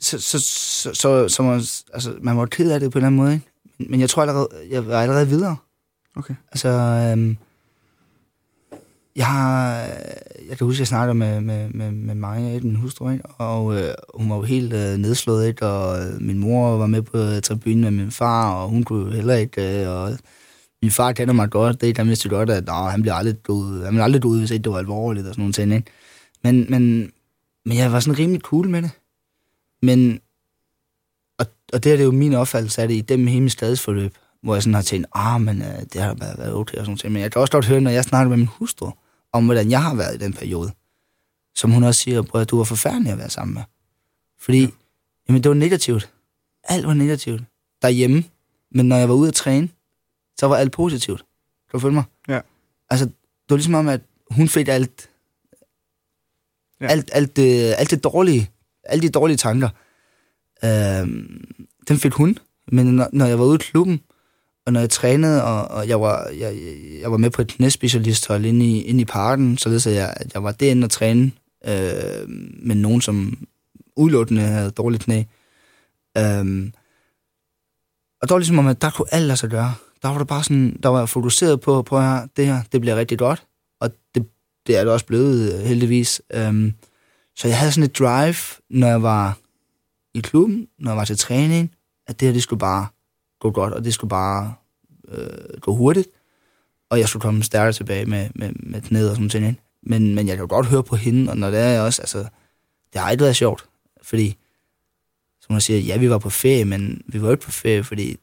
S3: så, så, så, så, så man, altså, man var ked af det på en eller anden måde, ikke? Men jeg tror allerede, jeg var allerede videre.
S2: Okay.
S3: Altså, øhm, jeg har, jeg kan huske, jeg snakkede med, med, med, med Maja, den hustru, ikke? og øh, hun var jo helt øh, nedslået, ikke? og øh, min mor var med på øh, tribunen med min far, og hun kunne heller ikke, øh, og min far kender mig godt, det der vidste godt, at han bliver aldrig død, han bliver aldrig død, hvis ikke det var alvorligt, og sådan nogle ting, ikke? Men, men, men jeg var sådan rimelig cool med det. Men, og, og det er det jo min opfattelse af det i dem hele mit stadsforløb hvor jeg sådan har tænkt, ah, men uh, det har bare været okay og sådan noget. Men jeg kan også godt høre, når jeg snakker med min hustru, om hvordan jeg har været i den periode, som hun også siger, at du var forfærdelig at være sammen med. Fordi, ja. jamen, det var negativt. Alt var negativt derhjemme. Men når jeg var ude at træne, så var alt positivt. Kan du følge mig?
S2: Ja.
S3: Altså, det var ligesom om, at hun fik alt, ja. alt, alt, det, alt det dårlige, alle de dårlige tanker, øh, den fik hun. Men når, når jeg var ude i klubben, og når jeg trænede, og, og jeg, var, jeg, jeg var med på et knæspecialisthold inde i, inde i parken, så det jeg, at jeg var derinde og træne øh, med nogen, som udelukkende havde dårligt knæ. Øh, og der var ligesom om, at der kunne alt lade sig gøre. Der var det bare sådan, der var fokuseret på, på her, det her, det bliver rigtig godt. Og det, det er det også blevet, øh, heldigvis. Øh, så jeg havde sådan et drive, når jeg var i klubben, når jeg var til træning, at det her, det skulle bare gå godt, og det skulle bare øh, gå hurtigt, og jeg skulle komme stærkere tilbage med, med, med knæet og sådan noget. Men, men jeg kan jo godt høre på hende, og når det er også, altså, det har aldrig været sjovt, fordi, som hun siger, ja, vi var på ferie, men vi var ikke på ferie, fordi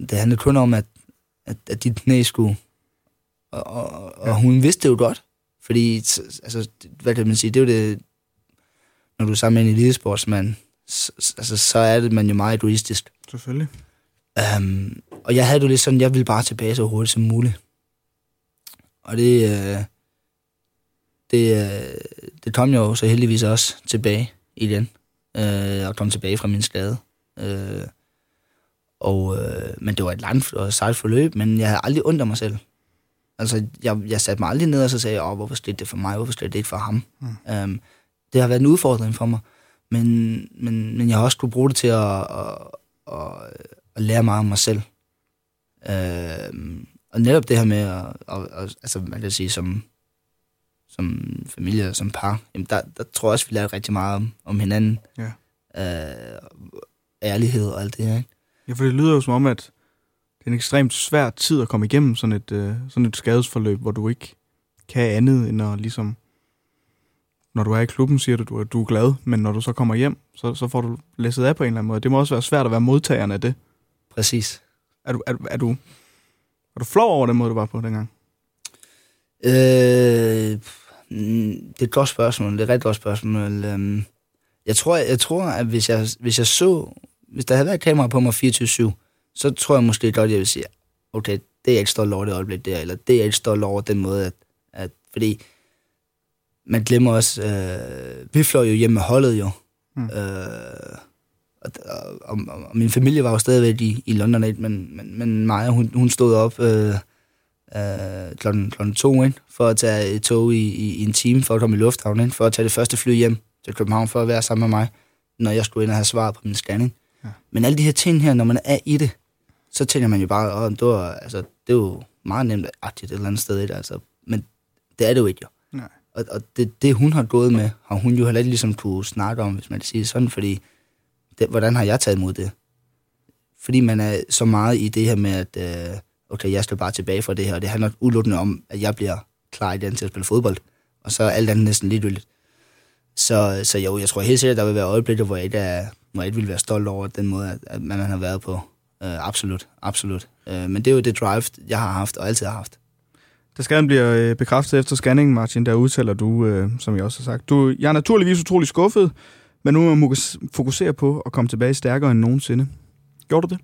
S3: det handlede kun om, at, at, at dit knæ skulle, og, og, og hun vidste det jo godt, Fordi, altså, hvad kan man sige, det er jo det, når du er sammen med en elitesportsmand, så, altså, så er det man jo meget egoistisk.
S2: Selvfølgelig.
S3: Um, og jeg havde det lidt sådan, jeg ville bare tilbage så hurtigt som muligt. Og det, øh, det, øh, det kom jeg jo så heldigvis også tilbage igen. Øh, og kom tilbage fra min skade. Øh, og, øh, men det var et langt og sejt forløb, men jeg havde aldrig ondt mig selv. Altså, jeg, jeg satte mig aldrig ned og så sagde, Åh, hvorfor skete det for mig, hvorfor skete det ikke for ham? Mm. Um, det har været en udfordring for mig, men, men, men jeg har også kunne bruge det til at, at, at, at lære meget om mig selv. Uh, og netop det her med at, at, at altså, man kan sige, som, som familie, som par, jamen der, der tror jeg også, vi lærer rigtig meget om, om hinanden.
S2: Ja.
S3: Uh, ærlighed og alt det her, ikke?
S2: Ja, for det lyder jo som om, at det er en ekstremt svær tid at komme igennem sådan et, uh, sådan et skadesforløb, hvor du ikke kan andet end at ligesom... Når du er i klubben, siger du, at du er glad, men når du så kommer hjem, så, så får du læsset af på en eller anden måde. Det må også være svært at være modtageren af det.
S3: Præcis.
S2: Er du, er, er du, er du flov over den måde, du var på dengang?
S3: Øh, det er et godt spørgsmål. Det er et rigtig godt spørgsmål. Øhm, jeg tror, jeg tror at hvis jeg, hvis jeg så... Hvis der havde været kamera på mig 24-7, så tror jeg måske godt, jeg vil sige, okay, det er jeg ikke stolt over det øjeblik der, eller det er jeg ikke stolt over den måde, at, at fordi man glemmer også, øh, vi fløj jo hjem med holdet jo, mm. øh, og, og, og, og, min familie var jo stadigvæk i, i London, men, men, men Maja, hun, hun stod op øh, øh, klokken, klokken to ind, for at tage et tog i, i, i en time, for at komme i lufthavnen, for at tage det første fly hjem til København, for at være sammen med mig, når jeg skulle ind og have svaret på min scanning. Ja. Men alle de her ting her, når man er i det, så tænker man jo bare, at det, var, altså, det er jo meget nemt agtigt et eller andet sted. Altså. Men det er det jo ikke jo.
S2: Nej.
S3: Og, og det, det, hun har gået med, har hun jo heller ikke ligesom kunne snakke om, hvis man kan sige det sådan, fordi det, hvordan har jeg taget imod det? Fordi man er så meget i det her med, at øh, okay, jeg skal bare tilbage fra det her, og det handler udelukkende om, at jeg bliver klar i den til at spille fodbold, og så er alt andet næsten ligegyldigt. Så, så jo, jeg tror helt sikkert, at der vil være øjeblikke, hvor jeg ikke, er, hvor jeg ikke vil være stolt over den måde, at, man har været på. Øh, absolut, absolut. Øh, men det er jo det drive, jeg har haft og altid har haft.
S2: Da skaden bliver øh, bekræftet efter scanningen, Martin, der udtaler du, øh, som jeg også har sagt, du, jeg er naturligvis utrolig skuffet, men nu må man fokusere på at komme tilbage stærkere end nogensinde. Gjorde du
S3: det?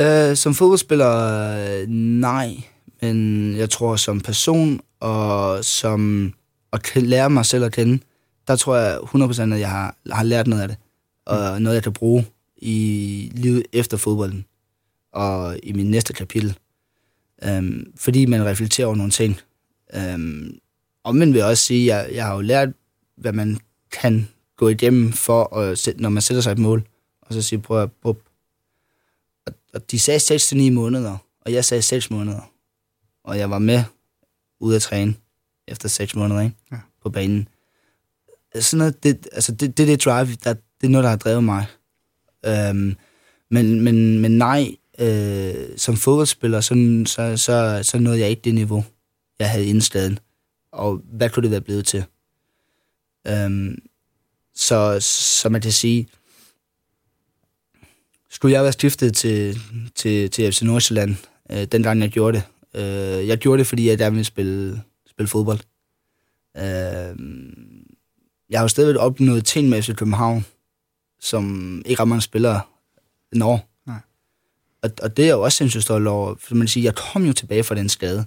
S3: Uh, som fodboldspiller, nej. Men jeg tror, som person og som at lære mig selv at kende, der tror jeg 100% at jeg har, har lært noget af det. Og mm. noget, jeg kan bruge i livet efter fodbolden. Og i min næste kapitel. Um, fordi man reflekterer over nogle ting. Um, og man vil også sige, at jeg, jeg har jo lært, hvad man kan gå igennem, for at, når man sætter sig et mål. Og så sige, prøv at prøv. Og, og de sagde 6-9 måneder, og jeg sagde 6 måneder. Og jeg var med ude at træne efter 6 måneder ikke? Ja. på banen sådan noget, det, altså det, det, det drive, der, det er noget, der har drevet mig. Øhm, men, men, men nej, øh, som fodboldspiller, så, så, så, så nåede jeg ikke det niveau, jeg havde indstaden. Og hvad kunne det være blevet til? Øhm, så, så man kan sige, skulle jeg være stiftet til, til, til FC Nordsjælland, øh, dengang jeg gjorde det. Øh, jeg gjorde det, fordi jeg gerne ville spille, spille fodbold. Øh, jeg har jo stadigvæk opnået ting med FC København, som ikke ret mange spillere når. Nej. Og, og det er jo også sindssygt stolt over, for man siger, jeg kom jo tilbage fra den skade.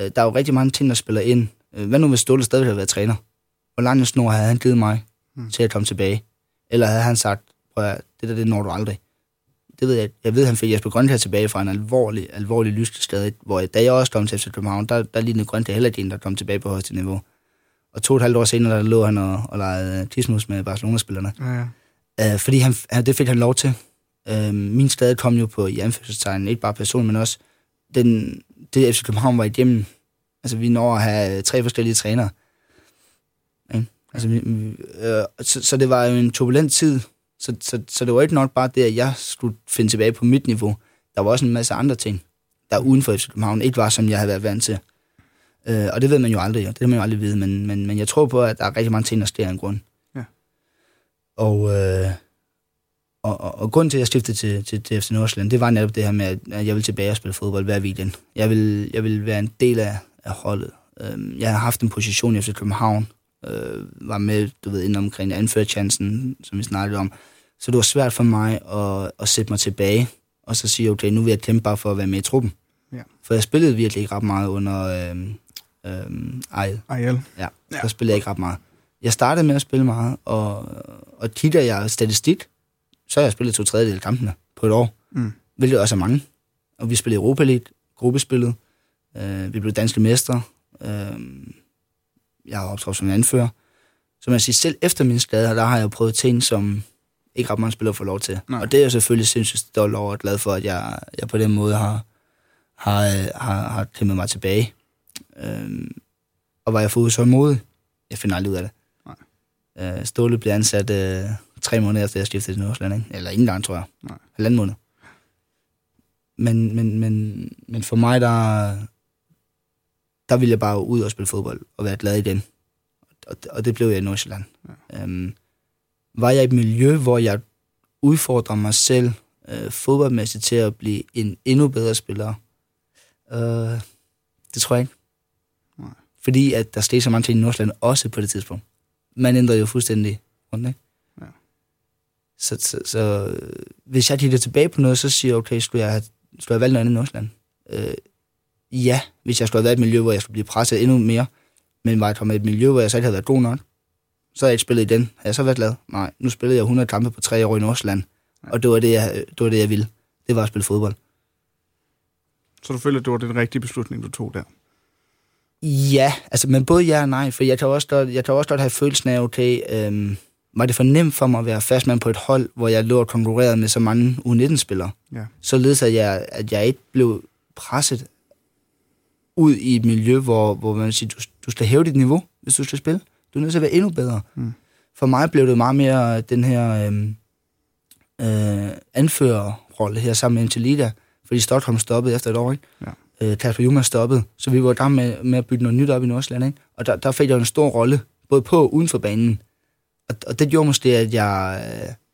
S3: Øh, der er jo rigtig mange ting, der spiller ind. Øh, hvad nu hvis Ståle stadig havde været træner? Hvor lang en snor havde han givet mig mm. til at komme tilbage? Eller havde han sagt, prøv at, det der, det når du aldrig. Det ved jeg. Jeg ved, han fik Jesper Grønt her tilbage fra en alvorlig, alvorlig lysteskade, hvor da jeg også kom til FC København, der, der lignede Grønt heller ikke en, der kom tilbage på højeste niveau. Og to og et halvt år senere, der lå han og, og legede tismus med Barcelona-spillerne. Ja, ja. Uh, fordi han, det fik han lov til. Uh, min skade kom jo på i anførselstegn, ikke bare person, men også den, det FC København var igennem. Altså, vi når at have tre forskellige trænere. Altså, uh, så, så det var jo en turbulent tid. Så, så, så det var ikke nok bare det, at jeg skulle finde tilbage på mit niveau. Der var også en masse andre ting, der uden for FC København ikke var, som jeg havde været vant til. Øh, og det ved man jo aldrig, jo. det kan man jo aldrig vide, men, men, men jeg tror på, at der er rigtig mange ting, der sker af en grund. Ja. Og, øh, og, og, og grunden til, at jeg stiftede til, til, til FC Nordsjælland, det var netop det her med, at jeg vil tilbage og spille fodbold hver weekend. Jeg vil, jeg vil være en del af, af holdet. Øh, jeg har haft en position efter København, øh, var med, du ved, inden omkring anførchancen, som vi snakkede om. Så det var svært for mig at, at sætte mig tilbage, og så sige, okay, nu vil jeg kæmpe bare for at være med i truppen.
S2: Ja.
S3: For jeg spillede virkelig ikke ret meget under øh, øh, Ejl.
S2: Ejl.
S3: Ja, der ja. spillede jeg ikke ret meget. Jeg startede med at spille meget, og, og kigger jeg statistik, så har jeg spillet to tredjedel af kampene på et år.
S2: Mm.
S3: Hvilket også er mange. Og vi spillede Europa League, gruppespillet. Øh, vi blev danske mestre. Øh, jeg har optrådt som anfører. Så man siger, selv efter min skade, der har jeg prøvet ting, som ikke ret mange spillere får lov til. Nej. Og det er jeg selvfølgelig sindssygt stolt over og glad for, at jeg, jeg på den måde har, har, har, har kæmpet mig tilbage. Øh, og var jeg fået så modig? Jeg finder aldrig ud af det. Nej. Øh, Ståle blev ansat øh, tre måneder efter, jeg skiftede til Nordsjælland, ikke? Eller ingen gang, tror jeg.
S2: Nej.
S3: Halvanden måned. Men, men, men, men for mig, der, der ville jeg bare ud og spille fodbold og være glad i den. Og, og det blev jeg i Nordsjælland. Ja. Um, var jeg i et miljø, hvor jeg udfordrer mig selv uh, fodboldmæssigt til at blive en endnu bedre spiller? Uh, det tror jeg ikke.
S2: Nej.
S3: Fordi at der steg så mange ting i Nordsjælland også på det tidspunkt. Man ændrede jo fuldstændig rundt, ikke?
S2: Ja.
S3: Så, så, så hvis jeg kigger tilbage på noget, så siger jeg, okay, skulle jeg have, skulle jeg have valgt noget andet i Nordsjælland? Øh, ja, hvis jeg skulle have været i et miljø, hvor jeg skulle blive presset endnu mere, men var jeg kommet i et miljø, hvor jeg så ikke havde været god nok, så havde jeg ikke spillet i den. Havde jeg så været glad? Nej, nu spillede jeg 100 kampe på tre år i Nordsjælland, og det var det, jeg, det var det, jeg ville. Det var at spille fodbold.
S2: Så du føler, at det var den rigtige beslutning, du tog der?
S3: Ja, altså, men både ja og nej, for jeg kan også godt, jeg kan også godt have følelsen af, okay, øhm, var det for nemt for mig at være fastmand på et hold, hvor jeg lå og konkurrerede med så mange U19-spillere.
S2: Ja.
S3: Således at jeg, at jeg ikke blev presset ud i et miljø, hvor, hvor man siger, du, du skal hæve dit niveau, hvis du skal spille. Du er nødt til at være endnu bedre.
S2: Mm.
S3: For mig blev det meget mere den her øhm, øh, anførerrolle her sammen med Angelita, fordi Stockholm stoppede efter et år, ikke?
S2: Ja.
S3: Øh, Kasper Juma stoppede, så vi var i gang med, med at bygge noget nyt op i Nordsjælland, ikke? Og der, der fik jeg en stor rolle, både på og uden for banen. Og, og det gjorde måske, at jeg,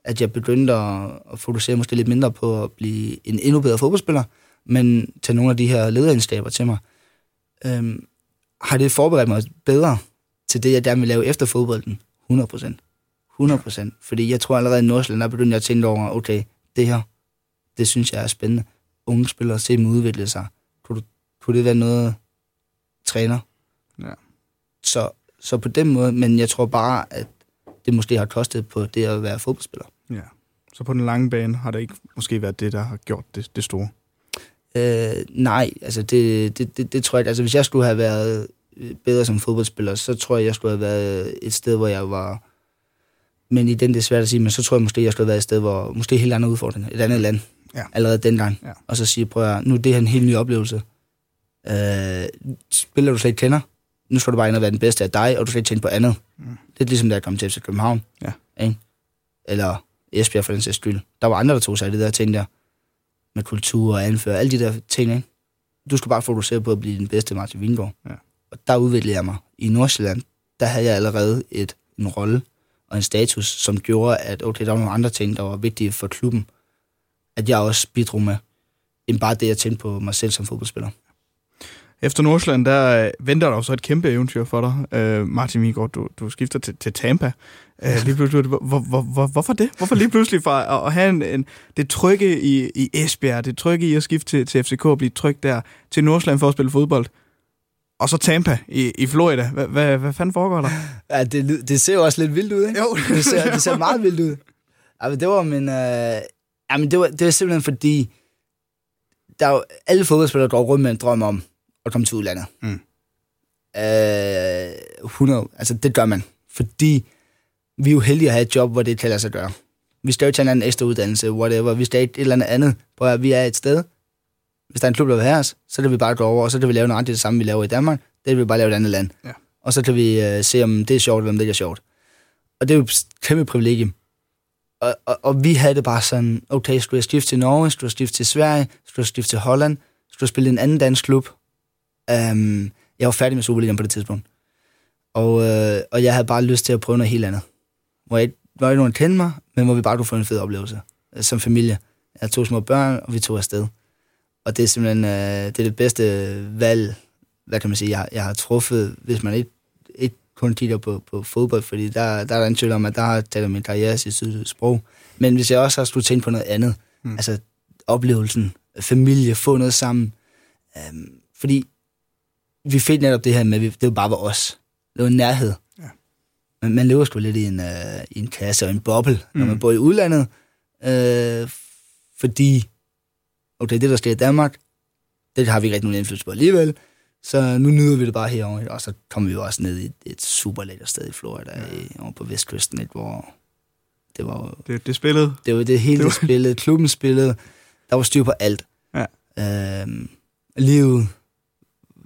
S3: at jeg begyndte at, at fokusere måske lidt mindre på at blive en endnu bedre fodboldspiller, men tage nogle af de her lederegenskaber til mig. Øhm, har det forberedt mig bedre til det, jeg gerne vil lave efter fodbolden? 100 procent. 100 procent. Fordi jeg tror allerede i Nordsjælland, der begyndte jeg at tænke over, okay, det her, det synes jeg er spændende. Unge spillere, se dem udvikle sig. Kunne, kunne det være noget, træner?
S2: Ja.
S3: Så, så på den måde, men jeg tror bare, at det måske har kostet på det at være fodboldspiller.
S2: Ja. Så på den lange bane har det ikke måske været det, der har gjort det, det store?
S3: Øh, nej, altså det, det, det, det tror jeg Altså hvis jeg skulle have været bedre som fodboldspiller, så tror jeg, jeg skulle have været et sted, hvor jeg var... Men i den, det er svært at sige, men så tror jeg måske, jeg skulle have været et sted, hvor måske helt andre udfordringer. Et andet land.
S2: Ja.
S3: Allerede dengang.
S2: Ja.
S3: Og så sige, prøv at, nu det er en helt ny oplevelse. Øh, spiller du slet ikke kender, nu skal du bare ind og være den bedste af dig, og du skal ikke tænke på andet.
S2: Mm.
S3: Det er ligesom, da jeg kom til FC København.
S2: Ja.
S3: Ikke? Eller Esbjerg for den sags skyld. Der var andre, der tog sig af det der ting der. Med kultur og anfører, alle de der ting, ikke? Du skal bare fokusere på at blive den bedste Martin Vingård.
S2: Ja.
S3: Og der udviklede jeg mig. I Nordsjælland, der havde jeg allerede et, en rolle og en status, som gjorde, at okay, der var nogle andre ting, der var vigtige for klubben, at jeg også bidrog med, end bare det, jeg tænkte på mig selv som fodboldspiller.
S2: Efter Nordsjælland, der øh, venter der jo så et kæmpe eventyr for dig. Øh, Martin Vigård, du, du skifter til, til Tampa. Øh, lige pludselig, hvor, hvor, hvor, hvorfor det? Hvorfor lige pludselig fra at, at have en, en, det trygge i, i Esbjerg, det trygge i at skifte til, til FCK og blive trygt der, til Nordsjælland for at spille fodbold, og så Tampa i, i Florida. Hvad, hvad, hvad fanden foregår der?
S3: Ja, det, det ser jo også lidt vildt ud, ikke?
S2: Jo.
S3: det, ser, det ser meget vildt ud. Men det var min... Øh, ja, men det var, det var simpelthen fordi, der er jo, alle fodboldspillere går rundt med en drøm om at komme til udlandet.
S2: Mm.
S3: Øh, 100, altså det gør man. Fordi vi er jo heldige at have et job, hvor det kan lade sig gøre. Vi skal jo tage en anden ekstra uddannelse, whatever. Vi skal et eller andet andet. At vi er et sted. Hvis der er en klub, der vil have os, så kan vi bare gå over, og så kan vi lave noget det samme, vi laver i Danmark. Det vil vi bare lave i et andet land.
S2: Ja.
S3: Og så kan vi uh, se, om det er sjovt, eller om det ikke er sjovt. Og det er jo et kæmpe privilegium. Og, og, og vi havde det bare sådan, okay, skulle jeg skifte til Norge, skulle jeg skifte til Sverige, skulle jeg skifte til Holland, skulle jeg spille i en anden dansk klub. Um, jeg var færdig med Superligaen på det tidspunkt. Og, øh, og jeg havde bare lyst til at prøve noget helt andet. Hvor jeg ikke hvor ikke nogen kendte mig, men hvor vi bare kunne få en fed oplevelse øh, som familie. Jeg havde to små børn, og vi tog afsted. Og det er simpelthen øh, det, er det bedste valg, hvad kan man sige, jeg, jeg har truffet, hvis man ikke, ikke kun kigger på, på fodbold, fordi der, der er der en tvivl om, at der har taget min karriere sit sprog. Men hvis jeg også har skulle tænke på noget andet, mm. altså oplevelsen, familie, få noget sammen. Øhm, fordi vi fik netop det her med, at det var bare var os. Det var en nærhed. Ja. Men man lever sgu lidt i en, øh, i en kasse og en boble, mm. når man bor i udlandet. Øh, fordi, okay, det der sker i Danmark, det har vi ikke rigtig nogen indflydelse på alligevel. Så nu nyder vi det bare herovre, og så kommer vi jo også ned i et super lækkert sted i Florida, ja. i, over på Vestkysten, ikke, hvor det var...
S2: Det, det spillede.
S3: Det var det hele, det var... spillede. Klubben spillede. Der var styr på alt. Ja. Øhm, livet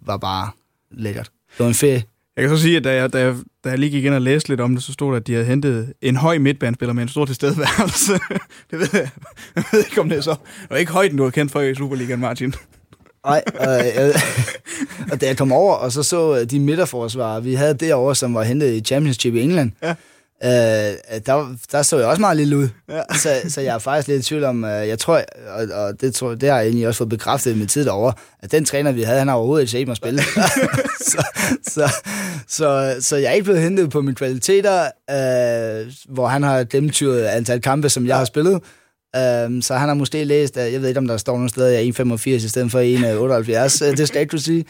S3: var bare lækkert. Det var en ferie.
S2: Jeg kan så sige, at da jeg, da jeg, da jeg lige gik ind og læste lidt om det, så stod der, at de havde hentet en høj midtbanespiller med en stor tilstedeværelse. [laughs] det ved jeg. jeg ved ikke, om det er så. Det var ikke højden, du har kendt for i Superligaen, Martin.
S3: Nej, og, øh, og da jeg kom over, og så så de midterforsvarer, vi havde derovre, som var hentet i Championship i England, ja. Øh, der, der så jeg også meget lille ud. Ja. [laughs] så, så jeg er faktisk lidt i tvivl om, øh, jeg tror, og, og det, tror, det har jeg egentlig også fået bekræftet i min tid derovre, at den træner, vi havde, han har overhovedet ikke set mig spille. [laughs] [laughs] så, så, så, så jeg er ikke blevet hentet på mine kvaliteter, øh, hvor han har gennemtyret antal kampe, som jeg har spillet. Øh, så han har måske læst, jeg ved ikke, om der står nogle steder, jeg er 1,85 i stedet for 1,78. Øh, det skal jeg ikke sige.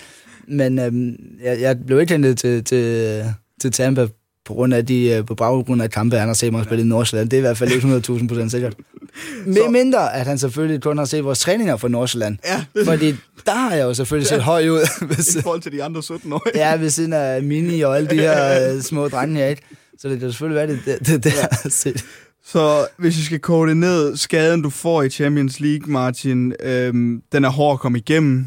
S3: Men øh, jeg, jeg blev ikke hentet til, til, til Tampa på grund af de, øh, på baggrund af kampe, han har set mig spille i Nordsjælland. Det er i hvert fald 100.000 procent sikkert. [laughs] Med mindre, at han selvfølgelig kun har set vores træninger for Nordsjælland. Ja. [laughs] Fordi der har jeg jo selvfølgelig ja. set høj ud. [laughs]
S2: Hvis, I forhold til de andre 17 år.
S3: ja, ved siden af Mini og alle de her øh, små drenge her. Ikke? Så det kan selvfølgelig være, det, det, det der ja. set.
S2: Så hvis vi skal kode ned, skaden du får i Champions League, Martin, øhm, den er hård at komme igennem.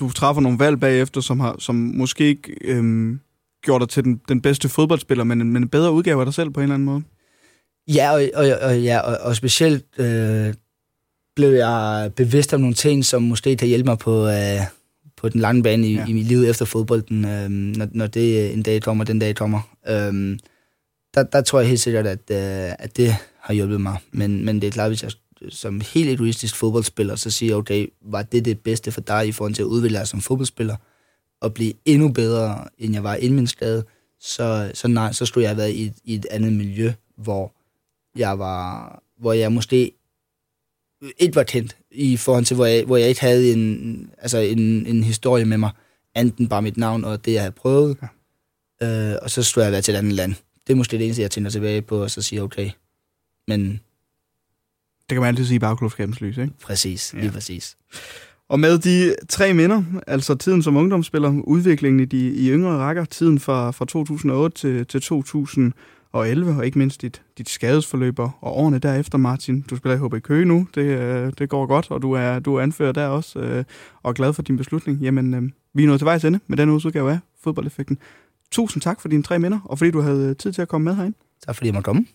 S2: Du træffer nogle valg bagefter, som, har, som måske ikke øhm, gjort dig til den, den bedste fodboldspiller, men en, men en bedre udgave af dig selv på en eller anden måde.
S3: Ja, og, og, og, ja, og, og specielt øh, blev jeg bevidst om nogle ting, som måske kan hjælpe mig på, øh, på den lange bane i, ja. i mit liv efter fodbolden, øh, når, når det en dag kommer, den dag kommer. Øh, der, der tror jeg helt sikkert, at, øh, at det har hjulpet mig. Men, men det er klart, hvis jeg som helt egoistisk fodboldspiller, så siger jeg, okay, var det det bedste for dig i forhold til at udvikle dig som fodboldspiller? At blive endnu bedre, end jeg var inden min skade, så, så nej, så skulle jeg have været i, i et andet miljø, hvor jeg var, hvor jeg måske ikke var kendt i forhold til, hvor jeg, hvor jeg ikke havde en, altså en, en historie med mig, enten bare mit navn og det, jeg havde prøvet. Ja. Øh, og så skulle jeg været til et andet land. Det er måske det eneste, jeg tænker tilbage på, og så siger, okay, men...
S2: Det kan man altid sige i bagklubskabens lys, ikke?
S3: Præcis, lige ja. præcis.
S2: Og med de tre minder, altså tiden som ungdomsspiller, udviklingen i de i yngre rækker, tiden fra, fra 2008 til, til 2011, og ikke mindst dit, dit skadesforløb og årene derefter, Martin. Du spiller i HB Køge nu, det, øh, det går godt, og du er, du er anfører der også, øh, og er glad for din beslutning. Jamen, øh, vi er nået til vejs ende med den udgave af Fodboldeffekten. Tusind tak for dine tre minder, og fordi du havde øh, tid til at komme med herind.
S3: Tak fordi jeg måtte komme.